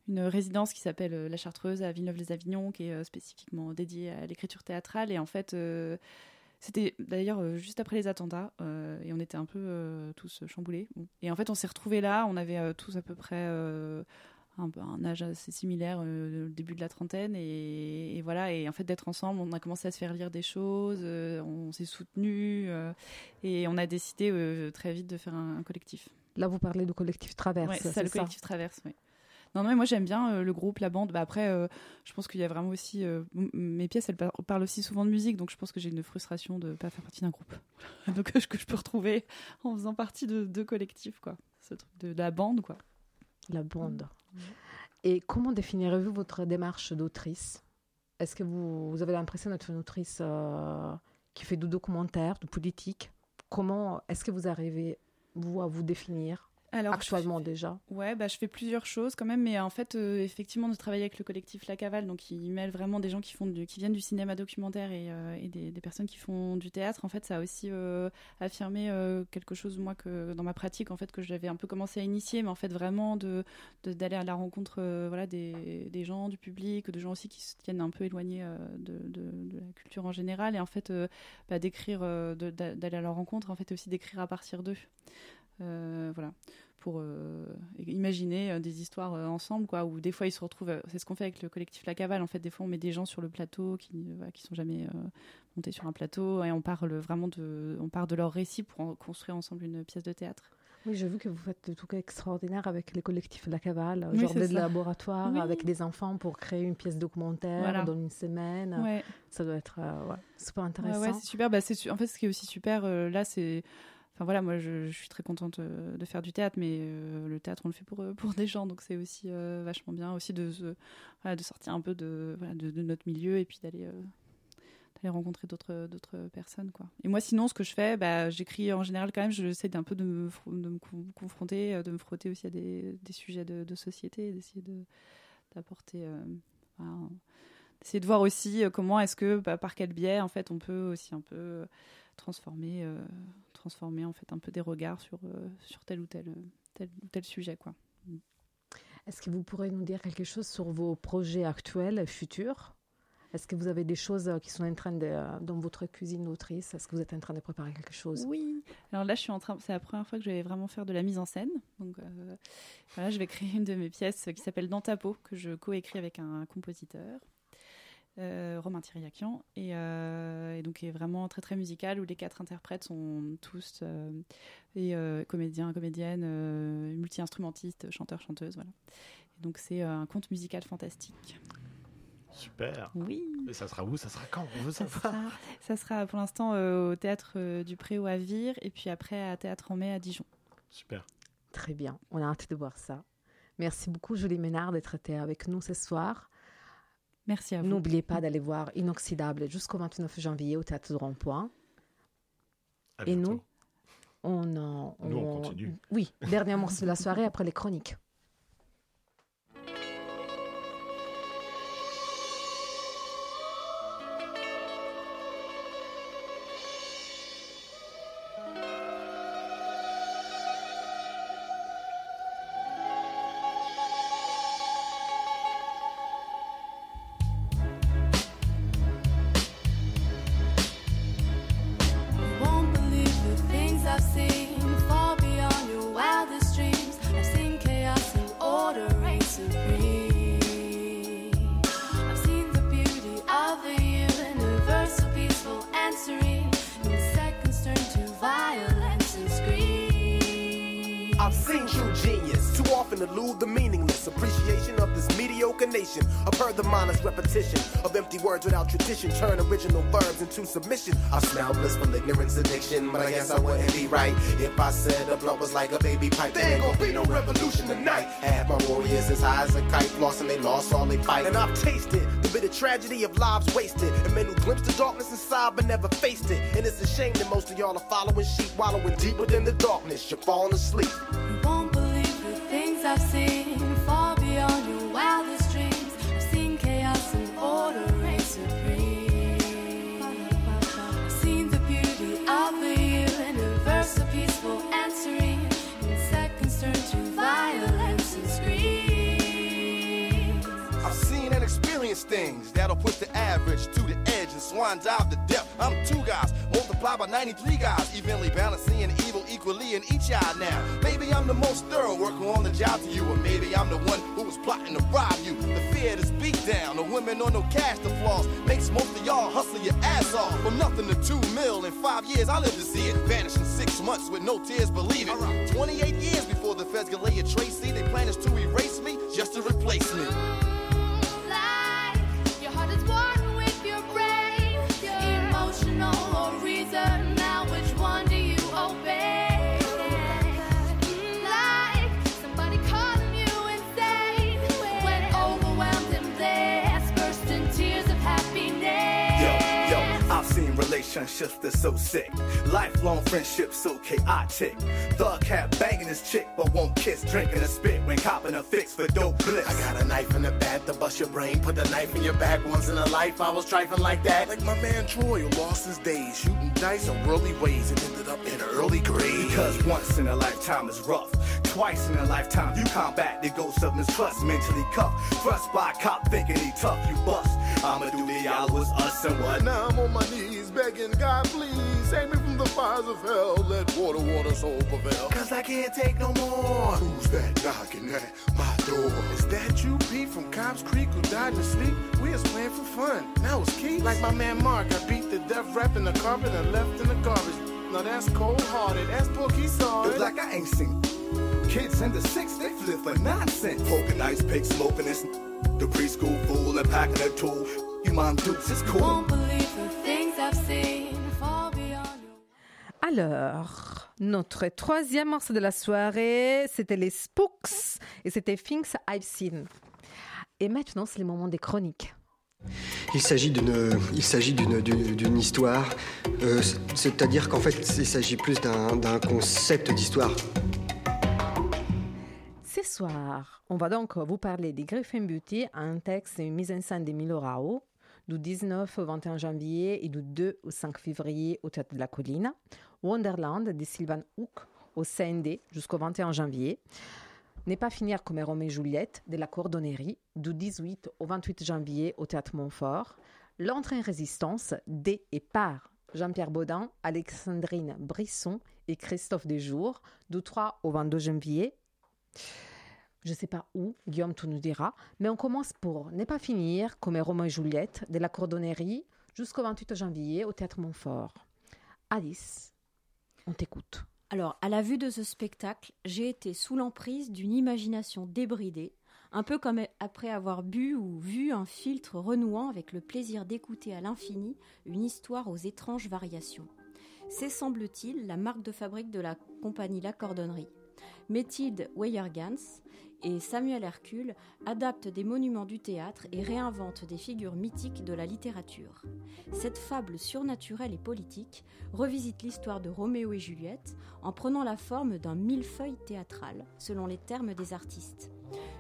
résidence qui s'appelle euh, La Chartreuse à Villeneuve-les-Avignon, qui est euh, spécifiquement dédiée à l'écriture théâtrale. Et en fait, euh, c'était d'ailleurs euh, juste après les attentats, euh, et on était un peu euh, tous chamboulés. Et en fait, on s'est retrouvés là, on avait euh, tous à peu près euh, un, un âge assez similaire, euh, le début de la trentaine, et, et voilà. Et en fait, d'être ensemble, on a commencé à se faire lire des choses, euh, on s'est soutenus, euh, et on a décidé très vite de faire un, un collectif. Là, vous parlez du collectif Traverse, Ouais, c'est ça, le collectif Traverse, oui. Non, non, mais moi j'aime bien euh, le groupe, la bande. Bah, après, euh, je pense qu'il y a vraiment aussi. euh, mes pièces, elles par- parlent aussi souvent de musique, donc je pense que j'ai une frustration de ne pas faire partie d'un groupe. donc que je peux retrouver en faisant partie de deux collectifs, quoi. Ce truc de, de la bande, quoi. La bande. Et comment définirez-vous votre démarche d'autrice? Est-ce que vous, vous avez l'impression d'être une autrice euh, qui fait du documentaire, du politique? Comment est-ce que vous arrivez, vous, à vous définir? Alors, actuellement déjà Ouais, bah, je fais plusieurs choses quand même, mais en fait, euh, effectivement, de travailler avec le collectif La Cavale, donc qui mêle vraiment des gens qui, font du, qui viennent du cinéma documentaire et, euh, et des, des personnes qui font du théâtre, en fait, ça a aussi euh, affirmé quelque chose, moi, que dans ma pratique, en fait, que j'avais un peu commencé à initier, mais en fait, vraiment de de- d'aller à la rencontre voilà, des, des gens, du public, de gens aussi qui se tiennent un peu éloignés de, de, de la culture en général, et en fait, bah, d'écrire, d'aller à leur rencontre, en fait, et aussi d'écrire à partir d'eux. Euh, voilà pour euh, imaginer euh, des histoires ensemble, quoi. Ou des fois ils se retrouvent. c'est ce qu'on fait avec le collectif La Cavale. En fait, des fois on met des gens sur le plateau qui ne voilà, qui sont jamais montés sur un plateau et on parle vraiment de, on part de leur récit pour en construire ensemble une pièce de théâtre. Oui, j'ai vu que vous faites des trucs extraordinaires avec les collectifs La Cavale, Oui, genre des ça. laboratoires Oui. avec des enfants pour créer une pièce documentaire Voilà. dans une semaine. Ouais. Ça doit être ouais, super intéressant. ouais, c'est super. Bah, en fait, ce qui est aussi super là, c'est. Enfin voilà, moi je, suis très contente euh, de faire du théâtre, mais euh, le théâtre on le fait pour, euh, des gens, donc c'est aussi vachement bien aussi de, sortir un peu de, notre milieu et puis d'aller rencontrer d'autres personnes. Et moi sinon ce que je fais, bah, j'écris en général quand même, j'essaie d'un peu de me, de confronter, de me frotter aussi à des, sujets de, société, d'essayer de d'apporter d'essayer de voir aussi comment est-ce que bah, par quel biais en fait on peut aussi un peu transformer transformer en fait un peu des regards sur euh, sur tel ou tel tel ou tel sujet quoi. Est-ce que vous pourrez nous dire quelque chose sur vos projets actuels et futurs? Est-ce que vous avez des choses euh, qui sont en train de euh, dans votre cuisine d'autrice Est-ce que vous êtes en train de préparer quelque chose? Oui. Alors là, je suis en train. C'est la première fois que je vais vraiment faire de la mise en scène. Donc euh, voilà, je vais créer une de mes pièces qui s'appelle Dans ta peau que je coécris avec un compositeur. Euh, Romain Thiriakian, et, euh, et donc est vraiment très très musical où les quatre interprètes sont tous euh, et euh, comédiens, comédiennes, euh, multi-instrumentistes, chanteurs, chanteuses, voilà. Et donc c'est euh, un conte musical fantastique. Super. Oui. Et ça sera où? Ça sera quand? On veut Ça savoir. sera, ça sera pour l'instant euh, au théâtre euh, du Préau à Vire et puis après à Théâtre en mai à Dijon. Super. Très bien, on a hâte de voir ça. Merci beaucoup Julie Ménard d'être été avec nous ce soir. Merci à vous. N'oubliez pas d'aller voir Inoxydable jusqu'au 29 janvier au Théâtre de Rond-Point. Et bientôt. nous, on en... Nous, on continue. Oui, dernier morceau de la soirée après les chroniques. Ignorance addiction, but I guess I wouldn't be right if I said a blunt was like a baby pipe. There ain't gonna be no revolution tonight. Had my warriors as high as a kite, lost and they lost all they fight. And I've tasted the bitter tragedy of lives wasted, and men who glimpsed the darkness inside but never faced it. And it's a shame that most of y'all are following sheep, wallowing deeper than the darkness. You're falling asleep. You won't believe the things I've seen push the average to the edge and swan dive the depth. I'm two guys, multiplied by 93 guys, evenly balancing evil equally in each eye now. Maybe I'm the most thorough worker on the job to you, or maybe I'm the one who was plotting to rob you. The fear to speak down, the women on no cash to flaws, makes most of y'all hustle your ass off. From nothing to two mil in five years, I live to see it vanish in six months with no tears, believe it. 28 years before the feds can lay a trace, see, they plan is to erase me just to replace me. Relationships that's so sick. Lifelong friendships so chaotic. Thug cat banging his chick, but won't kiss, drinking a spit when copping a fix for dope bliss. I got a knife in the back to bust your brain. Put the knife in your back. Once in a life, I was trifling like that. Like my man Troy, who lost his days shooting dice in worldly ways and ended up in an early grave. Because once in a lifetime is rough. Twice in a lifetime, you combat the ghost of mistrust. Mentally cuffed. Thrust by a cop thinking he tough, you bust. I'ma do the y'all us and what? Now I'm on my knees begging God, please save me from the fires of hell. Let water, water, soul prevail. Cause I can't take no more. Who's that knocking at my door? Is that you, Pete, from Cobb's Creek, who died in his sleep? We was playing for fun. Now it's Keith. Like my man Mark, I beat the death rap in the carpet and left in the garbage. Now that's cold hearted. That's Pookie saw It's it. like I ain't seen kids in the six, they flip for nonsense. Poking ice pick, smoking this. The preschool fool and packing a tool. You mom dukes, it's cool. Alors, notre troisième morceau de la soirée, c'était les Spooks et c'était Things I've Seen. Et maintenant, c'est le moment des chroniques. Il s'agit d'une, il s'agit d'une, d'une, d'une histoire, euh, c'est-à-dire qu'en fait, il s'agit plus d'un, d'un concept d'histoire. Ce soir, on va donc vous parler des Griffin Beauty, un texte et une mise en scène d'Emilio Rao, du 19 au 21 janvier et du 2 au 5 février au Théâtre de la Colline, Wonderland de Sylvan Hook au CND jusqu'au 21 janvier, N'est pas finir comme Roméo et Juliette de la Cordonnerie du 18 au 28 janvier au Théâtre Montfort, L'entrée en résistance des et par Jean-Pierre Baudin, Alexandrine Brisson et Christophe Desjours du 3 au 22 janvier. Je ne sais pas où, Guillaume tout nous dira, mais on commence pour Ne pas finir, comme Romain et Juliette, de la cordonnerie, jusqu'au 28 janvier au Théâtre Montfort. Alice, on t'écoute. Alors, à la vue de ce spectacle, j'ai été sous l'emprise d'une imagination débridée, un peu comme après avoir bu ou vu un filtre renouant avec le plaisir d'écouter à l'infini une histoire aux étranges variations. C'est, semble-t-il, la marque de fabrique de la compagnie La Cordonnerie. Méthilde Weyergans et Samuel Hercule adaptent des monuments du théâtre et réinventent des figures mythiques de la littérature. Cette fable surnaturelle et politique revisite l'histoire de Roméo et Juliette en prenant la forme d'un millefeuille théâtral, selon les termes des artistes.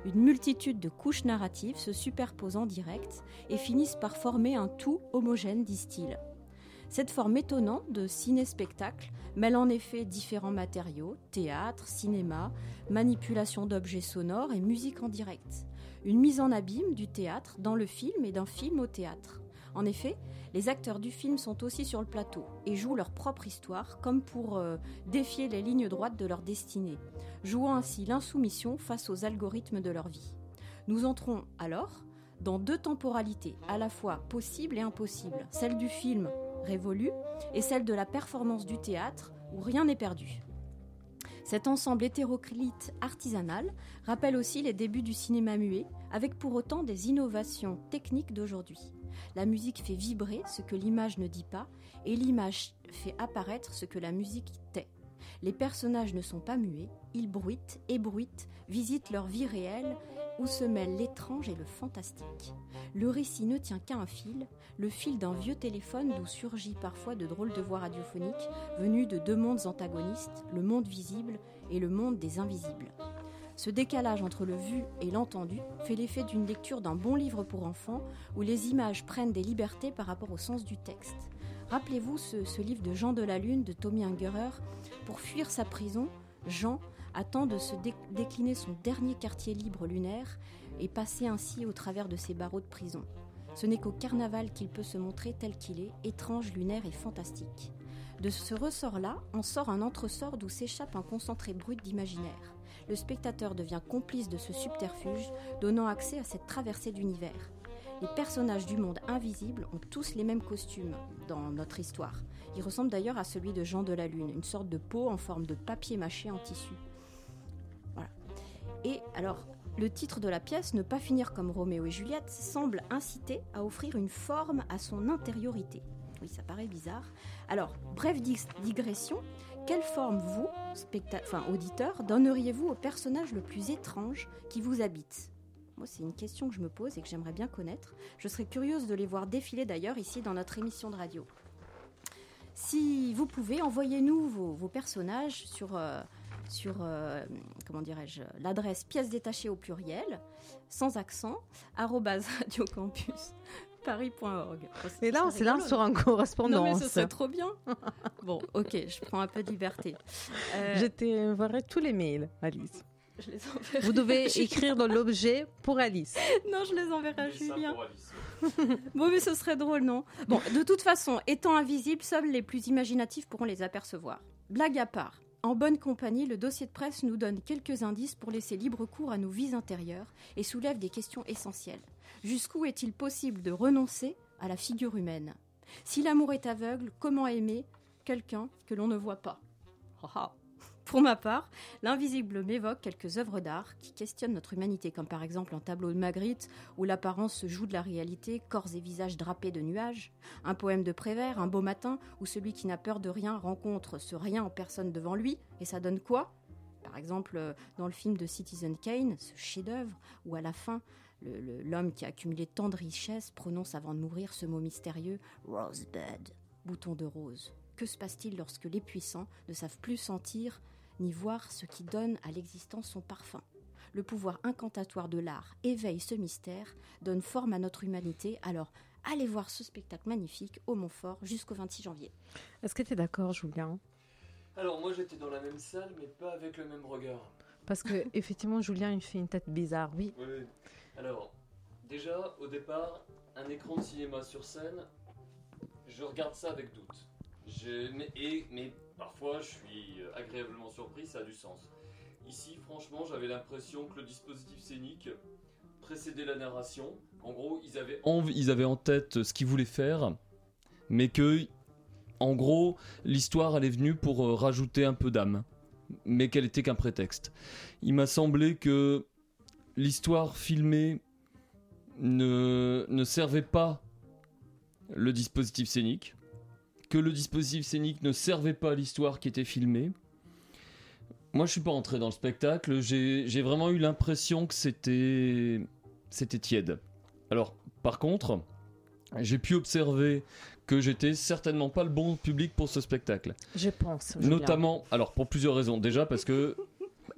Une multitude de couches narratives se superposent en direct et finissent par former un tout homogène, disent-ils. Cette forme étonnante de ciné-spectacle mêle en effet différents matériaux, théâtre, cinéma, manipulation d'objets sonores et musique en direct. Une mise en abîme du théâtre dans le film et d'un film au théâtre. En effet, les acteurs du film sont aussi sur le plateau et jouent leur propre histoire comme pour euh, défier les lignes droites de leur destinée, jouant ainsi l'insoumission face aux algorithmes de leur vie. Nous entrons alors dans deux temporalités à la fois possibles et impossibles, celle du film révolue et celle de la performance du théâtre où rien n'est perdu. Cet ensemble hétéroclite artisanal rappelle aussi les débuts du cinéma muet, avec pour autant des innovations techniques d'aujourd'hui. La musique fait vibrer ce que l'image ne dit pas, et l'image fait apparaître ce que la musique tait. Les personnages ne sont pas muets, ils bruitent, ébruitent, visitent leur vie réelle où se mêlent l'étrange et le fantastique. Le récit ne tient qu'à un fil, le fil d'un vieux téléphone d'où surgit parfois de drôles de voix radiophoniques venues de deux mondes antagonistes, le monde visible et le monde des invisibles. Ce décalage entre le vu et l'entendu fait l'effet d'une lecture d'un bon livre pour enfants où les images prennent des libertés par rapport au sens du texte. Rappelez-vous ce, livre de Jean de la Lune de Tommy Ungerer. Pour fuir sa prison, Jean attend de se décliner son dernier quartier libre lunaire et passer ainsi au travers de ses barreaux de prison. Ce n'est qu'au carnaval qu'il peut se montrer tel qu'il est, étrange, lunaire et fantastique. De ce ressort-là, en sort un entresort d'où s'échappe un concentré brut d'imaginaire. Le spectateur devient complice de ce subterfuge, donnant accès à cette traversée d'univers. Les personnages du monde invisible ont tous les mêmes costumes dans notre histoire. Ils ressemblent d'ailleurs à celui de Jean de la Lune, une sorte de peau en forme de papier mâché en tissu. Et alors, le titre de la pièce, Ne pas finir comme Roméo et Juliette, semble inciter à offrir une forme à son intériorité. Oui, ça paraît bizarre. Alors, brève digression, quelle forme vous, enfin, auditeur, donneriez-vous au personnage le plus étrange qui vous habite? Moi, c'est une question que je me pose et que j'aimerais bien connaître. Je serais curieuse de les voir défiler d'ailleurs ici dans notre émission de radio. Si vous pouvez, envoyez-nous vos, personnages sur... Euh, sur euh, comment dirais-je l'adresse pièce détachée au pluriel sans accent radiocampusparis.org. Et là, c'est là sur un correspondance. Non mais ce serait trop bien. bon, ok, je prends un peu de liberté. Euh, je t'enverrai tous les mails, Alice. Je les Vous devez écrire dans l'objet pour Alice. non, je les enverrai à Julien. bon, mais ce serait drôle, non? Bon, de toute façon, étant invisibles, seuls les plus imaginatifs pourront les apercevoir. Blague à part, en bonne compagnie, le dossier de presse nous donne quelques indices pour laisser libre cours à nos vies intérieures et soulève des questions essentielles. Jusqu'où est-il possible de renoncer à la figure humaine? Si l'amour est aveugle, comment aimer quelqu'un que l'on ne voit pas? Pour ma part, l'invisible m'évoque quelques œuvres d'art qui questionnent notre humanité, comme par exemple un tableau de Magritte où l'apparence se joue de la réalité, corps et visages drapés de nuages, un poème de Prévert, un beau matin où celui qui n'a peur de rien rencontre ce rien en personne devant lui, et ça donne quoi? Par exemple, dans le film de Citizen Kane, ce chef-d'œuvre, où à la fin, l'homme qui a accumulé tant de richesses prononce avant de mourir ce mot mystérieux Rosebud, bouton de rose. Que se passe-t-il lorsque les puissants ne savent plus sentir ni voir ce qui donne à l'existence son parfum. Le pouvoir incantatoire de l'art éveille ce mystère, donne forme à notre humanité. Alors, allez voir ce spectacle magnifique au Montfort jusqu'au 26 janvier. Est-ce que tu es d'accord, Julien? Alors, moi j'étais dans la même salle, mais pas avec le même regard. Parce que, effectivement, Julien, il fait une tête bizarre, oui. Oui. Alors, déjà, au départ, un écran de cinéma sur scène, je regarde ça avec doute. Je, mais, et, mais Parfois, je suis agréablement surpris, ça a du sens. Ici, franchement, j'avais l'impression que le dispositif scénique précédait la narration. En gros, ils avaient en, tête ce qu'ils voulaient faire, mais que, en gros, l'histoire elle est venue pour euh, rajouter un peu d'âme, mais qu'elle était qu'un prétexte. Il m'a semblé que l'histoire filmée ne servait pas le dispositif scénique, que le dispositif scénique ne servait pas à l'histoire qui était filmée. Moi, je suis pas entré dans le spectacle. J'ai vraiment eu l'impression que c'était c'était tiède. Alors, par contre, j'ai pu observer que j'étais certainement pas le bon public pour ce spectacle. Je pense. Notamment, alors pour plusieurs raisons. Déjà parce que,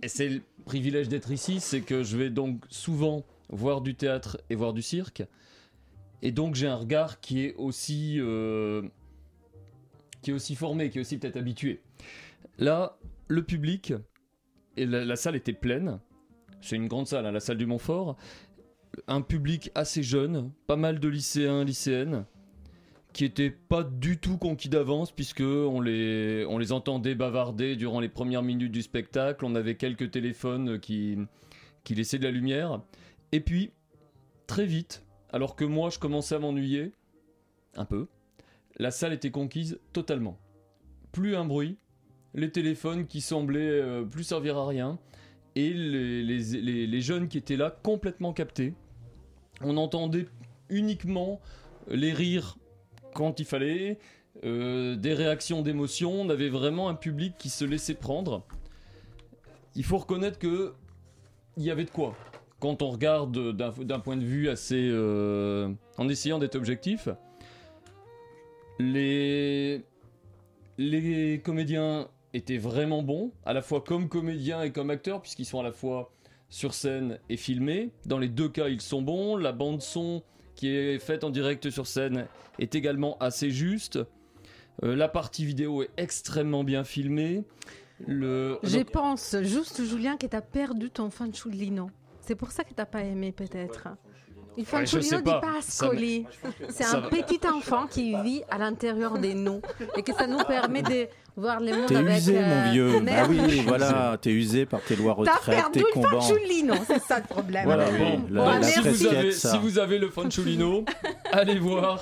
et c'est le privilège d'être ici, c'est que je vais donc souvent voir du théâtre et voir du cirque. Et donc j'ai un regard qui est aussi, euh, qui est aussi formé, qui est aussi peut-être habitué. Là, le public, et la, salle était pleine. C'est une grande salle, hein, la salle du Montfort. Un public assez jeune, pas mal de lycéens, lycéennes, qui étaient pas du tout conquis d'avance, puisque on les, on les entendait bavarder durant les premières minutes du spectacle. On avait quelques téléphones qui, qui laissaient de la lumière. Et puis, très vite, alors que moi je commençais à m'ennuyer, un peu, la salle était conquise totalement. Plus un bruit, les téléphones qui semblaient euh, plus servir à rien, et les, jeunes qui étaient là complètement captés. On entendait uniquement les rires quand il fallait, euh, des réactions d'émotion, on avait vraiment un public qui se laissait prendre. Il faut reconnaître que il y avait de quoi. Quand on regarde d'un d'un point de vue assez... euh, en essayant d'être objectif, les, les comédiens étaient vraiment bons, à la fois comme comédiens et comme acteurs, puisqu'ils sont à la fois sur scène et filmés. Dans les deux cas, ils sont bons. La bande son qui est faite en direct sur scène est également assez juste. Euh, la partie vidéo est extrêmement bien filmée. Le... Je donc- pense juste, Julien, que tu as perdu ton fanciullino. C'est pour ça que tu n'as pas aimé, peut-être. Il fanciullino pas. dit pas Ça Ascoli. me- C'est un va. petit enfant qui vit à l'intérieur de nous et que ça nous permet de voir le monde T'es avec. usé, euh, mon vieux. Bah merde. oui, voilà, t'es usé par tes lois T'as retraite, perdu tes le fanciullino, c'est ça le problème. Voilà, oui, la- Bon, la merci. si, vous avez, ça. si vous avez le Fanciullino, allez voir.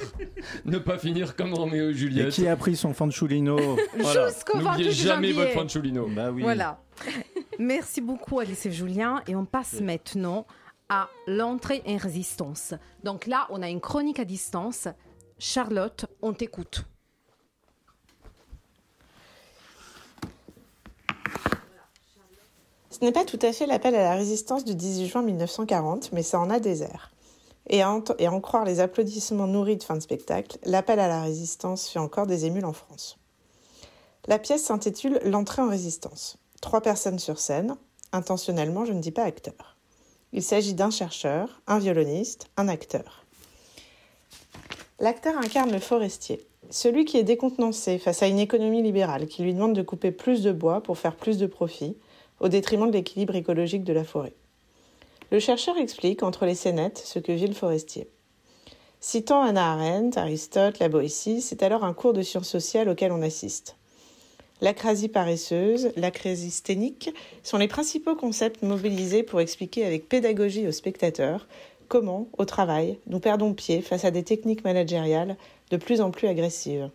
Ne pas finir comme Roméo et Et Juliette. qui a pris son fanciullino Voilà. Jusqu'au N'oubliez 28 jamais votre Fanciullino. Bah oui. Voilà. Merci beaucoup Alice et Julien et on passe maintenant l'entrée en résistance. Donc là, on a une chronique à distance. Charlotte, on t'écoute. Ce n'est pas tout à fait l'appel à la résistance du 18 juin 1940, mais ça en a des airs. Et à en croire les applaudissements nourris de fin de spectacle, l'appel à la résistance fait encore des émules en France. La pièce s'intitule L'entrée en résistance. Trois personnes sur scène, intentionnellement je ne dis pas acteur. Il s'agit d'un chercheur, un violoniste, un acteur. L'acteur incarne le forestier, celui qui est décontenancé face à une économie libérale qui lui demande de couper plus de bois pour faire plus de profit, au détriment de l'équilibre écologique de la forêt. Le chercheur explique entre les scénettes ce que vit le forestier. Citant Hannah Arendt, Aristote, la Boétie, c'est alors un cours de sciences sociales auquel on assiste. L'acrasie paresseuse, l'acrasisthénique sont les principaux concepts mobilisés pour expliquer avec pédagogie aux spectateurs comment, au travail, nous perdons pied face à des techniques managériales de plus en plus agressives,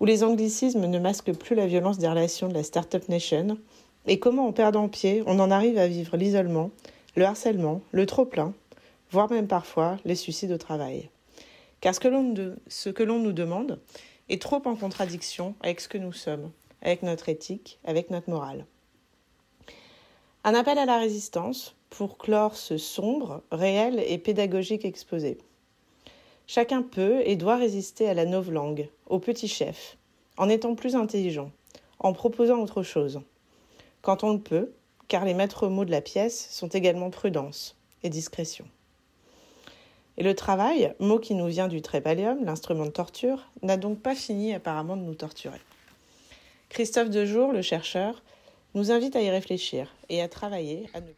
où les anglicismes ne masquent plus la violence des relations de la Startup Nation, et comment, en perdant pied, on en arrive à vivre l'isolement, le harcèlement, le trop-plein, voire même parfois les suicides au travail. Car ce que l'on nous demande est trop en contradiction avec ce que nous sommes, avec notre éthique, avec notre morale. Un appel à la résistance pour clore ce sombre, réel et pédagogique exposé. Chacun peut et doit résister à la novlangue, au petit chef, en étant plus intelligent, en proposant autre chose. Quand on le peut, car les maîtres mots de la pièce sont également prudence et discrétion. Et le travail, mot qui nous vient du trépalium, l'instrument de torture, n'a donc pas fini apparemment de nous torturer. Christophe Dejour, le chercheur, nous invite à y réfléchir et à travailler à ne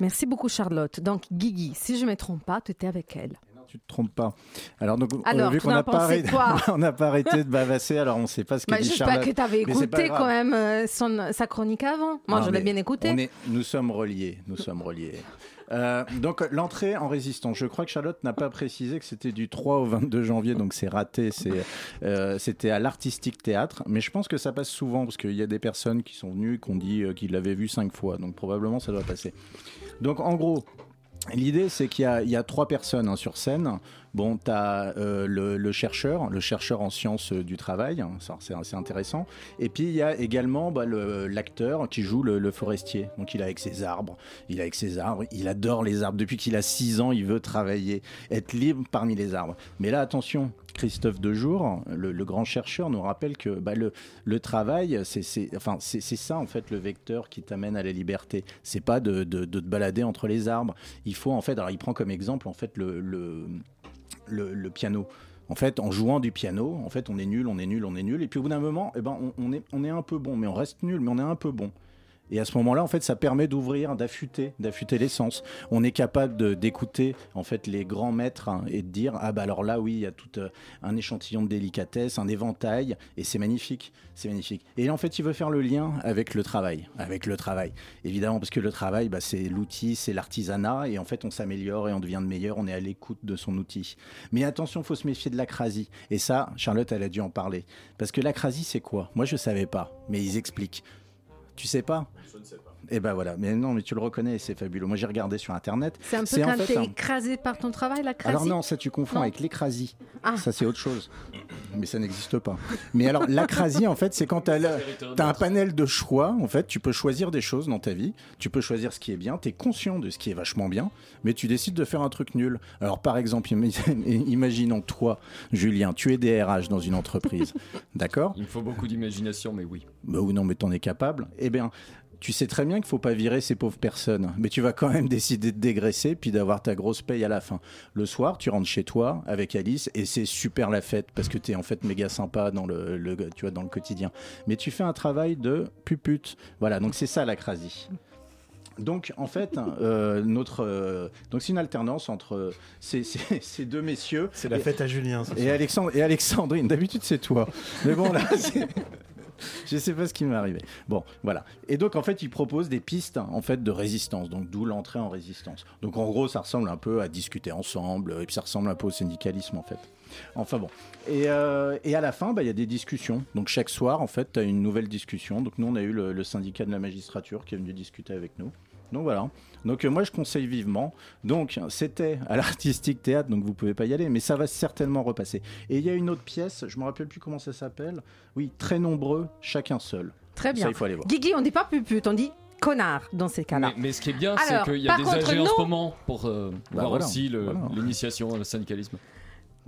Merci beaucoup Charlotte. Donc Guigui, si je ne me trompe pas, tu étais avec elle. Tu te trompes pas. Alors, donc, euh, Alors, vu tu qu'on n'a as pas, arrêté- on pas de bavasser, alors on ne sait pas ce qu'a Bah, dit J'espère Charlotte. que tu avais Mais c'est pas écouté quand même euh, son, sa chronique avant. Moi, Non, je l'ai bien écouté. on est- nous sommes reliés, nous sommes reliés. Euh, donc l'entrée en résistance, je crois que Charlotte n'a pas précisé que c'était du 3 au 22 janvier, donc c'est raté, euh, c'était à l'Artistique Théâtre, mais je pense que ça passe souvent, parce qu'il y a des personnes qui sont venues, qui ont dit qu'ils l'avaient vu cinq fois, donc probablement ça doit passer. Donc en gros, L'idée, c'est qu'il y a, trois personnes hein, sur scène. Bon, tu as le, le chercheur, le chercheur en sciences euh, du travail, hein, c'est intéressant. Et puis, il y a également bah, l'acteur qui joue le, forestier. Donc, il est avec ses arbres, il est avec ses arbres, il adore les arbres. Depuis qu'il a 6 ans, il veut travailler, être libre parmi les arbres. Mais là, attention, Christophe Dejour, le, le grand chercheur, nous rappelle que bah, le, travail, c'est enfin, ça en fait le vecteur qui t'amène à la liberté. C'est pas de, te balader entre les arbres. Il faut en fait, alors il prend comme exemple en fait le, le- piano. En fait, en jouant du piano, en fait, on est nul, on est nul, on est nul. Et puis au bout d'un moment, eh ben, on est, on est un peu bon, mais on reste nul, mais on est un peu bon. Et à ce moment-là, en fait, ça permet d'ouvrir, d'affûter, d'affûter l'essence. On est capable d'écouter, en fait, les grands maîtres hein, et de dire ah bah alors là, oui, il y a tout euh, un échantillon de délicatesse, un éventail, et c'est magnifique, c'est magnifique. Et en fait, il veut faire le lien avec le travail, avec le travail, évidemment, parce que le travail, bah, c'est l'outil, c'est l'artisanat, et en fait, on s'améliore et on devient de meilleur, on est à l'écoute de son outil. Mais attention, faut se méfier de l'acrasie. Et ça, Charlotte, elle a dû en parler, parce que l'acrasie, c'est quoi? Moi, je savais pas, mais ils expliquent. Tu sais pas Pas. Eh ben voilà, mais non, mais tu le reconnais, c'est fabuleux. Moi j'ai regardé sur internet. C'est un peu quand t'es un- écrasé par ton travail, la Alors non, ça tu confonds Non. avec l'écrasie. Ah. Ça c'est autre chose. Mais ça n'existe pas. Mais alors l'acrasie en fait, c'est quand tu as, un panel de choix, en fait, tu peux choisir des choses dans ta vie, tu peux choisir ce qui est bien, tu es conscient de ce qui est vachement bien, mais tu décides de faire un truc nul. Alors par exemple, ima- imaginons toi, Julien, tu es DRH dans une entreprise. D'accord? Il me faut beaucoup d'imagination, mais oui. bah ou non, mais t'en es capable. Eh bien, tu sais très bien qu'il faut pas virer ces pauvres personnes, mais tu vas quand même décider de dégraisser puis d'avoir ta grosse paye à la fin. Le soir, tu rentres chez toi avec Alice et c'est super la fête parce que tu es en fait méga sympa dans le, le- tu vois, dans le quotidien. Mais tu fais un travail de pupute. Voilà, donc c'est ça la crasie. Donc en fait, euh, notre euh, donc c'est une alternance entre euh, ces, ces- ces deux messieurs. C'est la fête à Julien, Et. Alexandre et Alexandrine. D'habitude c'est toi, mais bon là. Je sais pas ce qui m'est arrivé. Bon, voilà. Et donc en fait, ils proposent des pistes en fait de résistance. Donc d'où l'entrée en résistance. Donc en gros, ça ressemble un peu à discuter ensemble et puis ça ressemble un peu au syndicalisme en fait. Enfin bon. Et, euh, à la fin, bah, il y a des discussions. Donc chaque soir, en fait, tu as une nouvelle discussion. Donc nous, on a eu le, le syndicat de la magistrature qui est venu discuter avec nous. Donc voilà. Donc euh, moi, je conseille vivement. Donc c'était à l'artistique théâtre, donc vous pouvez pas y aller, mais ça va certainement repasser. Et il y a une autre pièce, je me rappelle plus comment ça s'appelle. Oui, très nombreux, chacun seul. Très bien. Ça, il faut aller voir. Guigui, on dit pas pupute, on dit connard dans ces cas-là. Mais, mais ce qui est bien, c'est qu'il y a des contre, AG en non. ce moment pour euh, Bah voir voilà, aussi le- voilà. l'initiation au syndicalisme.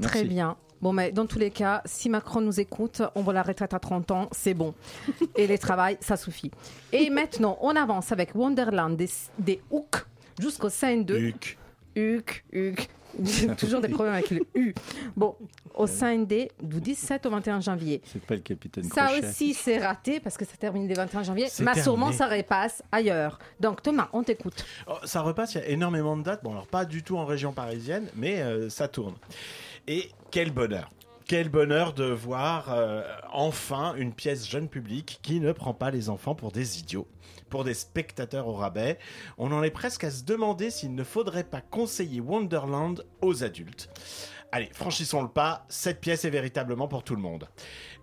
Très bien. Bon, mais dans tous les cas, si Macron nous écoute, on va la retraite à 30 ans, c'est bon. Et les travails, ça suffit. Et maintenant, on avance avec Wonderland des, des Hook jusqu'au sein de... Huc. Huc, Huc. J'ai toujours des problèmes avec le U. Bon, au sein des du 17 au 21 janvier. C'est pas le capitaine Ça Crochet. aussi, c'est raté parce que ça termine le 21 janvier. Mais sûrement, ça repasse ailleurs. Donc, Thomas, on t'écoute. Oh, ça repasse, il y a énormément de dates. Bon, alors pas du tout en région parisienne, mais euh, ça tourne. Et quel bonheur. Quel bonheur de voir euh, enfin une pièce jeune public qui ne prend pas les enfants pour des idiots, pour des spectateurs au rabais. On en est presque à se demander s'il ne faudrait pas conseiller Wonderland aux adultes. Allez, franchissons le pas, cette pièce est véritablement pour tout le monde.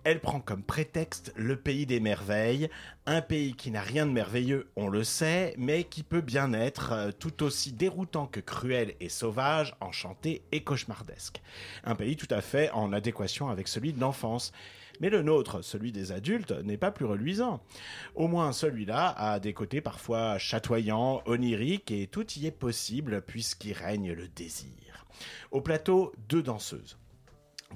Elle prend comme prétexte le pays des merveilles, un pays qui n'a rien de merveilleux, on le sait, mais qui peut bien être euh, tout aussi déroutant que cruel et sauvage, enchanté et cauchemardesque. Un pays tout à fait en adéquation avec celui de l'enfance. Mais le nôtre, celui des adultes, n'est pas plus reluisant. Au moins celui-là a des côtés parfois chatoyants, oniriques, et tout y est possible puisqu'y règne le désir. Au plateau, deux danseuses.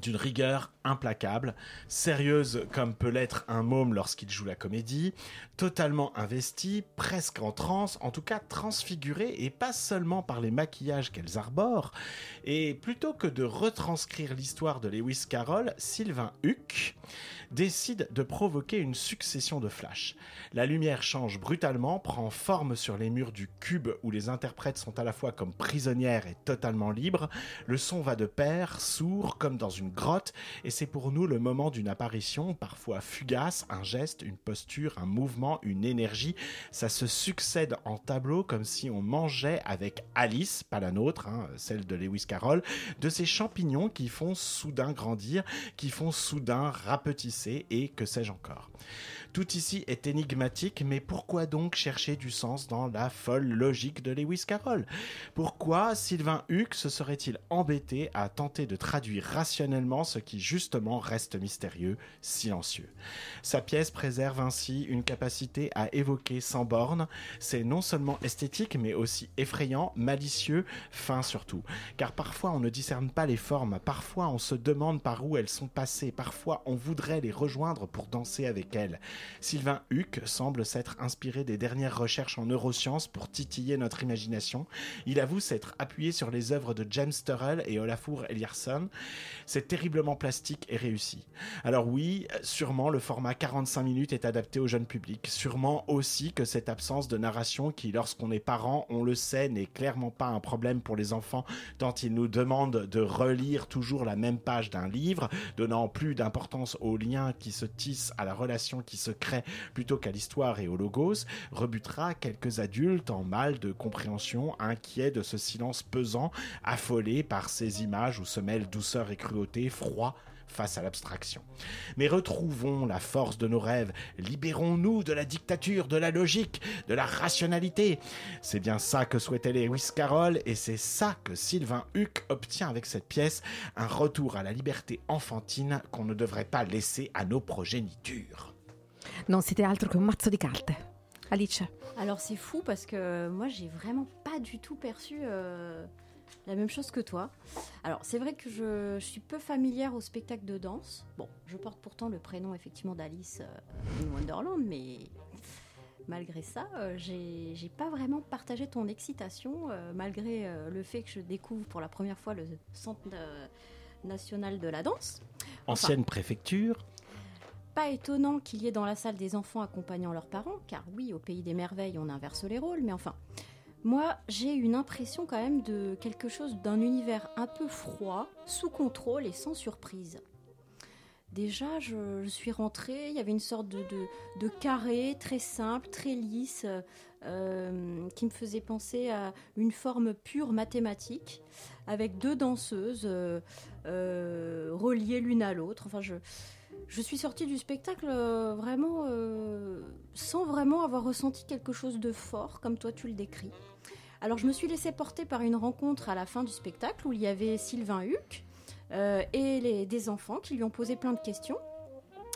D'une rigueur implacable, sérieuse comme peut l'être un môme lorsqu'il joue la comédie, totalement investie, presque en transe, en tout cas transfigurée, et pas seulement par les maquillages qu'elles arborent. Et plutôt que de retranscrire l'histoire de Lewis Carroll, Sylvain Huck décide de provoquer une succession de flashs. La lumière change brutalement, prend forme sur les murs du cube où les interprètes sont à la fois comme prisonnières et totalement libres. Le son va de pair, sourd, comme dans une grotte, et c'est pour nous le moment d'une apparition, parfois fugace, un geste, une posture, un mouvement, une énergie. Ça se succède en tableau comme si on mangeait avec Alice, pas la nôtre, hein, celle de Lewis Carroll, de ces champignons qui font soudain grandir, qui font soudain rapetisser et que sais-je encore. Tout ici est énigmatique, mais pourquoi donc chercher du sens dans la folle logique de Lewis Carroll? Pourquoi Sylvain Huck se serait-il embêté à tenter de traduire rationnellement ce qui justement reste mystérieux, silencieux? Sa pièce préserve ainsi une capacité à évoquer sans borne. C'est non seulement esthétique, mais aussi effrayant, malicieux, fin surtout. Car parfois on ne discerne pas les formes, parfois on se demande par où elles sont passées, parfois on voudrait les rejoindre pour danser avec elles. Sylvain Huck semble s'être inspiré des dernières recherches en neurosciences pour titiller notre imagination. Il avoue s'être appuyé sur les œuvres de James Turrell et Olafur Eliasson. C'est terriblement plastique et réussi. Alors oui, sûrement le format 45 minutes est adapté au jeune public. Sûrement aussi que cette absence de narration qui, lorsqu'on est parent, on le sait, n'est clairement pas un problème pour les enfants tant ils nous demandent de relire toujours la même page d'un livre, donnant plus d'importance aux liens qui se tissent à la relation qui se plutôt qu'à l'histoire et au logos, rebutera quelques adultes en mal de compréhension, inquiets de ce silence pesant, affolés par ces images où se mêlent douceur et cruauté, froid face à l'abstraction. Mais retrouvons la force de nos rêves, libérons-nous de la dictature, de la logique, de la rationalité. C'est bien ça que souhaitait Lewis Carroll et c'est ça que Sylvain Huck obtient avec cette pièce, un retour à la liberté enfantine qu'on ne devrait pas laisser à nos progénitures. Non, c'était altro che un mazzo di carte. Alice. Alors c'est fou parce que moi j'ai vraiment pas du tout perçu euh, la même chose que toi. Alors c'est vrai que je, je suis peu familière au spectacle de danse. Bon, je porte pourtant le prénom effectivement d'Alice euh, in Wonderland, mais malgré ça, euh, j'ai j'ai pas vraiment partagé ton excitation, euh, malgré euh, le fait que je découvre pour la première fois le Centre euh, national de la danse. Enfin, Ancienne préfecture, pas étonnant qu'il y ait dans la salle des enfants accompagnant leurs parents, car oui, au pays des merveilles, on inverse les rôles, mais enfin, moi, j'ai une impression quand même de quelque chose d'un univers un peu froid, sous contrôle et sans surprise. Déjà, je, suis rentrée, il y avait une sorte de carré très simple, très lisse, euh, qui me faisait penser à une forme pure mathématique, avec deux danseuses euh, euh, reliées l'une à l'autre. Enfin, je, je suis sortie du spectacle euh, vraiment euh, sans vraiment avoir ressenti quelque chose de fort, comme toi tu le décris. Alors je me suis laissée porter par une rencontre à la fin du spectacle où il y avait Sylvain Huck euh, et des enfants qui lui ont posé plein de questions.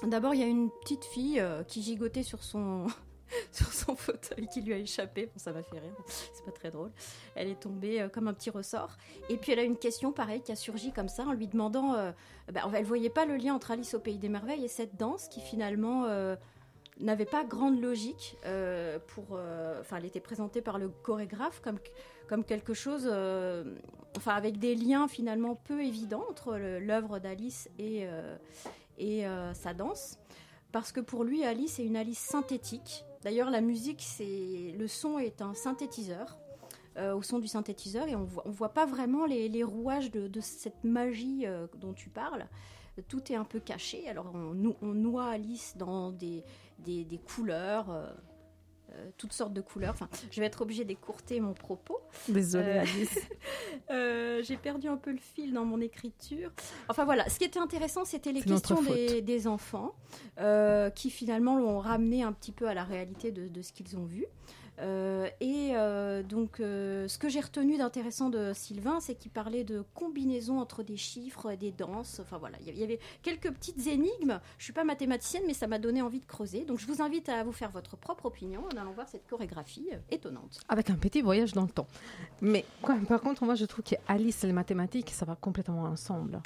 D'abord, il y a une petite fille euh, qui gigotait sur son, sur son fauteuil qui lui a échappé. Bon, ça m'a fait rire, c'est pas très drôle. Elle est tombée euh, comme un petit ressort. Et puis elle a une question pareille qui a surgi comme ça en lui demandant. Euh, bah, elle voyait pas le lien entre Alice au pays des merveilles et cette danse qui finalement euh, n'avait pas grande logique. euh, pour, enfin, elle était présentée par le chorégraphe comme comme quelque chose, enfin avec des liens finalement peu évidents entre l'œuvre d'Alice et et sa danse. Parce que pour lui, Alice est une Alice synthétique. D'ailleurs, la musique, c'est le son est un synthétiseur. euh, au son du synthétiseur et on voit, on voit pas vraiment les, rouages de, cette magie euh, dont tu parles. Tout est un peu caché. Alors on, noie Alice dans des, des, couleurs, euh, toutes sortes de couleurs. Enfin, je vais être obligée d'écourter mon propos. Désolée, Euh, Alice. euh, J'ai perdu un peu le fil dans mon écriture. Enfin voilà, ce qui était intéressant, c'était les questions des, enfants euh, qui finalement l'ont ramené un petit peu à la réalité de, de ce qu'ils ont vu. Euh, et euh, donc, euh, ce que j'ai retenu d'intéressant de Sylvain, c'est qu'il parlait de combinaison entre des chiffres, des danses. Enfin voilà, il y avait- quelques petites énigmes. Je suis pas mathématicienne, mais ça m'a donné envie de creuser. Donc, je vous invite à vous faire votre propre opinion en allant voir cette chorégraphie étonnante. Avec un petit voyage dans le temps. Mais quoi, par contre, moi, je trouve qu'Alice et les mathématiques, ça va complètement ensemble.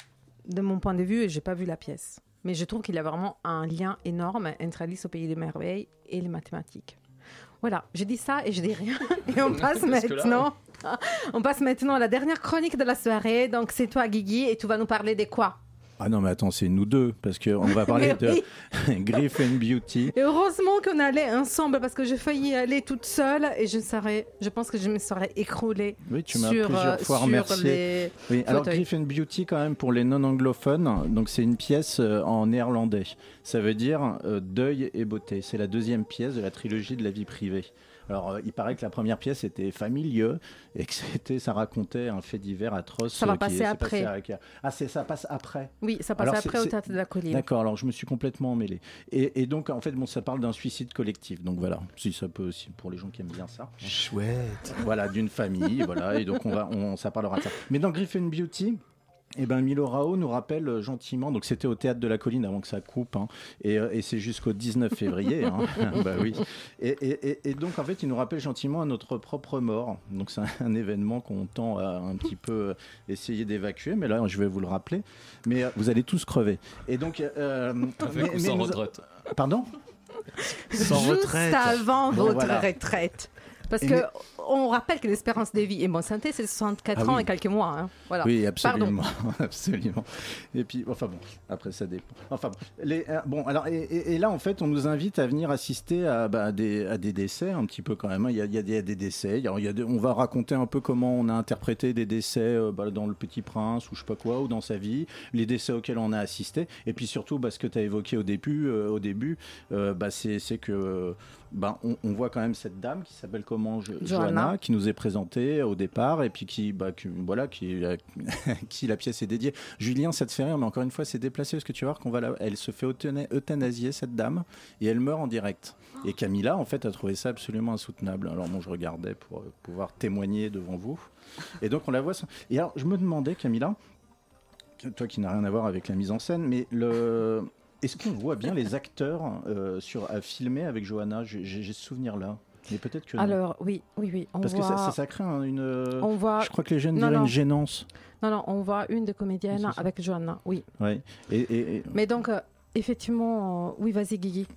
de mon point de vue, j'ai pas vu la pièce. Mais je trouve qu'il y a vraiment un lien énorme entre Alice au pays des merveilles et les mathématiques. Voilà, je dis ça et je dis rien. Et on passe là, maintenant. On passe maintenant à la dernière chronique de la soirée. Donc c'est toi, Guigui, et tu vas nous parler de quoi? Ah non, mais attends, c'est nous deux, parce qu'on va parler de oui. Griffin Beauty. Et heureusement qu'on allait ensemble parce que j'ai failli y aller toute seule et je serais, je pense que je me serais écroulée Oui, tu m'as plusieurs euh, fois remercié. les Oui, alors fauteuils. Griffin Beauty, quand même, pour les non-anglophones, donc c'est une pièce euh, en néerlandais. Ça veut dire euh, deuil et beauté. C'est la deuxième pièce de la trilogie de la vie privée. Alors, euh, il paraît que la première pièce était familieux et que c'était, ça racontait un fait divers atroce. Ça va qui passer après. passé avec- Ah, c'est, ça passe après Oui, ça passe Alors, après au Théâtre de la Colline. D'accord, alors je me suis complètement emmêlé. Et, et donc, en fait, bon, ça parle d'un suicide collectif. Donc voilà, si ça peut aussi, pour les gens qui aiment bien ça. Chouette. Voilà, d'une famille, voilà, et donc on va, on, ça parlera de ça. Mais dans Griffin Beauty, eh ben, Milo Rao nous rappelle euh, gentiment, donc c'était au théâtre de la colline avant que ça coupe, hein, et, euh, et c'est jusqu'au 19 février, hein, bah oui. Et, et- et- et donc en fait, il nous rappelle gentiment à notre propre mort. Donc c'est un, un événement qu'on tend à un petit peu euh, essayer d'évacuer, mais là je vais vous le rappeler. Mais euh, vous allez tous crever. Et donc, euh, sans nous- retraite? Pardon? Sans Juste retraite. avant Bon, votre voilà. retraite. Parce Et que mais- on rappelle que l'espérance de vie et bonne santé, c'est 64 Ah ans oui. et quelques mois. hein. Voilà. Oui, absolument, absolument. Et puis, enfin bon, après ça dépend. Enfin bon, les, euh, bon alors et, et- et là en fait, on nous invite à venir assister à, bah, des, à des décès un petit peu quand même. hein. Il y a, il y a des, des décès. Il y a, il y a des- on va raconter un peu comment on a interprété des décès euh, bah, dans Le Petit Prince ou je sais pas quoi ou dans sa vie, les décès auxquels on a assisté. Et puis surtout, bah, ce que tu as évoqué au début, euh, au début, euh, bah, c'est que bah, on, on voit quand même cette dame qui s'appelle comment Johanna. Johanna, qui nous est présentée au départ et puis qui, bah, qui- voilà, qui, qui la pièce est dédiée. Julien, ça te fait rire, mais encore une fois, c'est déplacé parce que tu vois qu'on va la- elle se fait euthana- euthanasier cette dame et elle meurt en direct. Et Camilla, en fait, a trouvé ça absolument insoutenable. Alors moi, je regardais pour euh, pouvoir témoigner devant vous. Et donc on la voit. sans- Et alors, je me demandais, Camilla, toi qui n'as rien à voir avec la mise en scène, mais le est-ce qu'on voit bien les acteurs euh, sur, à filmer avec Johanna? J'ai ce souvenir-là. Mais peut-être que. non. Alors, oui, oui, oui. On Parce voit... que ça, ça, ça crée un- une. euh, On voit- Je crois que les jeunes Non, diraient non. une gênance. Non, non, on voit une des comédiennes avec Johanna, oui. Ouais. Et, et- et- Mais donc, euh, effectivement, euh, oui, vas-y, Guigui.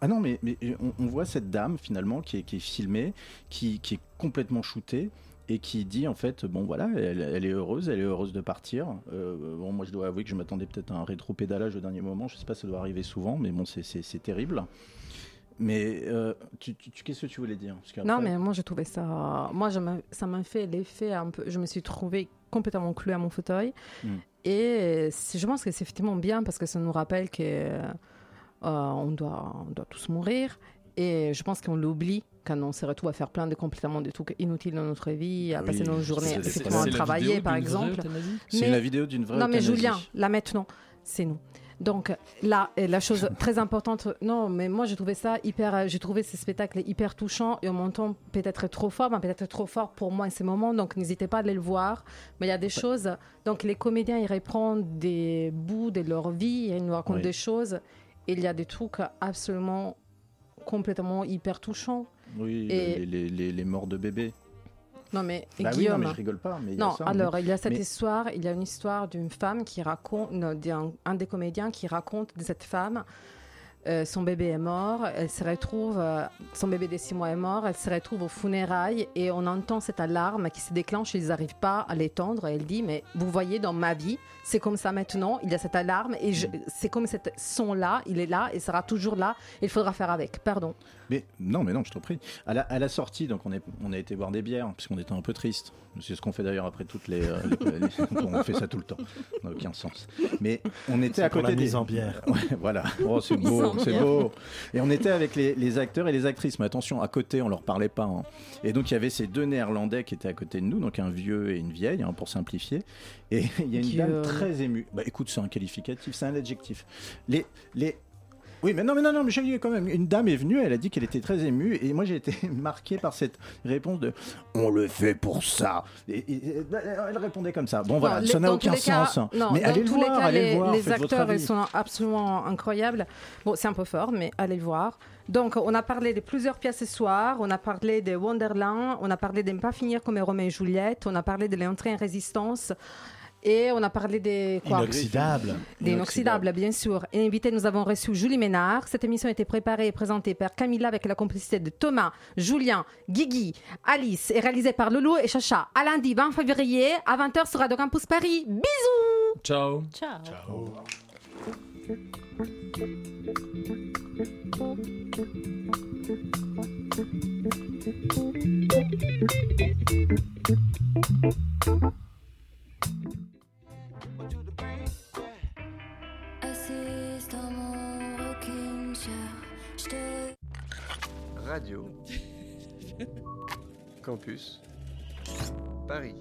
Ah non, mais, mais on, on voit cette dame finalement qui est, qui est filmée, qui, qui est complètement shootée et qui dit en fait bon voilà elle, elle est heureuse elle est heureuse de partir Euh, bon moi je dois avouer que je m'attendais peut-être à un rétro-pédalage au dernier moment je sais pas ça doit arriver souvent mais bon c'est- terrible mais euh, tu, tu- tu- qu'est-ce que tu voulais dire? Parce Non, mais moi, j'ai trouvé ça. Moi, je ça m'a fait l'effet un peu. Je me suis trouvée complètement clouée à mon fauteuil. Mm. Et je pense que c'est effectivement bien parce que ça nous rappelle que euh, on, doit, on doit tous mourir. Et je pense qu'on l'oublie quand on se retrouve à faire plein de complètement de trucs inutiles dans notre vie, à Oui, passer nos journées effectivement à travailler, par exemple. C'est la vidéo d'une vraie Non, mais. Julien, là maintenant, c'est nous. Donc là, la chose très importante, non, mais moi j'ai trouvé ça hyper, j'ai trouvé ce spectacle hyper touchant et en même temps peut-être trop fort, mais peut-être trop fort pour moi en ce moment. Donc n'hésitez pas à aller le voir. Mais il y a des choses. Donc les comédiens ils reprennent des bouts de leur vie, ils nous racontent Oui. des choses. Et il y a des trucs absolument complètement hyper touchants. Oui Et- les, les- les- les morts de bébés Non mais Bah oui, non, Guillaume. mais je rigole pas, mais il y a non, ça, alors mais- il y a cette mais- histoire, il y a une histoire d'une femme qui raconte, non, d'un un des comédiens qui raconte de cette femme. Euh, son bébé est mort, elle se retrouve, euh, son bébé de 6 mois est mort, elle se retrouve aux funérailles et on entend cette alarme qui se déclenche, ils n'arrivent pas à l'étendre. Et elle dit, mais vous voyez dans ma vie, c'est comme ça maintenant, il y a cette alarme et je- c'est comme cet son-là, il est là et sera toujours là, il faudra faire avec, pardon. Mais non, mais non, je t'en prie. À la, à la sortie, donc on, est, on a été boire des bières, puisqu'on était un peu triste. C'est ce qu'on fait d'ailleurs après toutes les. euh, les- les- bon, on fait ça tout le temps. Ça n'a aucun sens. Mais on était à pour côté la des. mise en bière. Ouais, voilà. Oh, c'est beau, c'est beau. Et on était avec les, les acteurs et les actrices. Mais attention, à côté, on leur parlait pas. hein. Et donc, il y avait ces deux néerlandais qui étaient à côté de nous, donc un vieux et une vieille, hein, pour simplifier. Et il y a une Qui, dame euh, très émue. Bah écoute, c'est un qualificatif, c'est un adjectif. Les. les oui, mais non, mais non, non, mais j'ai eu quand même. Une dame est venue, elle a dit qu'elle était très émue, et moi j'ai été marqué par cette réponse de On le fait pour ça. Et, et- et- elle répondait comme ça. Bon, voilà, ça n'a aucun cas- sens. non, mais allez le voir, cas, allez les, le voir. les acteurs ils sont absolument incroyables. Bon, c'est un peu fort, mais allez le voir. Donc, on a parlé de plusieurs pièces ce soir. On a parlé de Wonderland. On a parlé de Ne pas finir comme Roméo et Juliette. On a parlé de l'entrée en résistance. Et on a parlé des quoi? Inoxydable. Des inoxydables, bien sûr. Et invité, nous avons reçu Julie Ménard. Cette émission a été préparée et présentée par Camilla avec la complicité de Thomas, Julien, Guigui, Alice et réalisée par Loulou et Chacha. À lundi 20 février à 20h sur Radio Campus Paris. Bisous Ciao. Ciao. Assise Radio. Campus. Paris.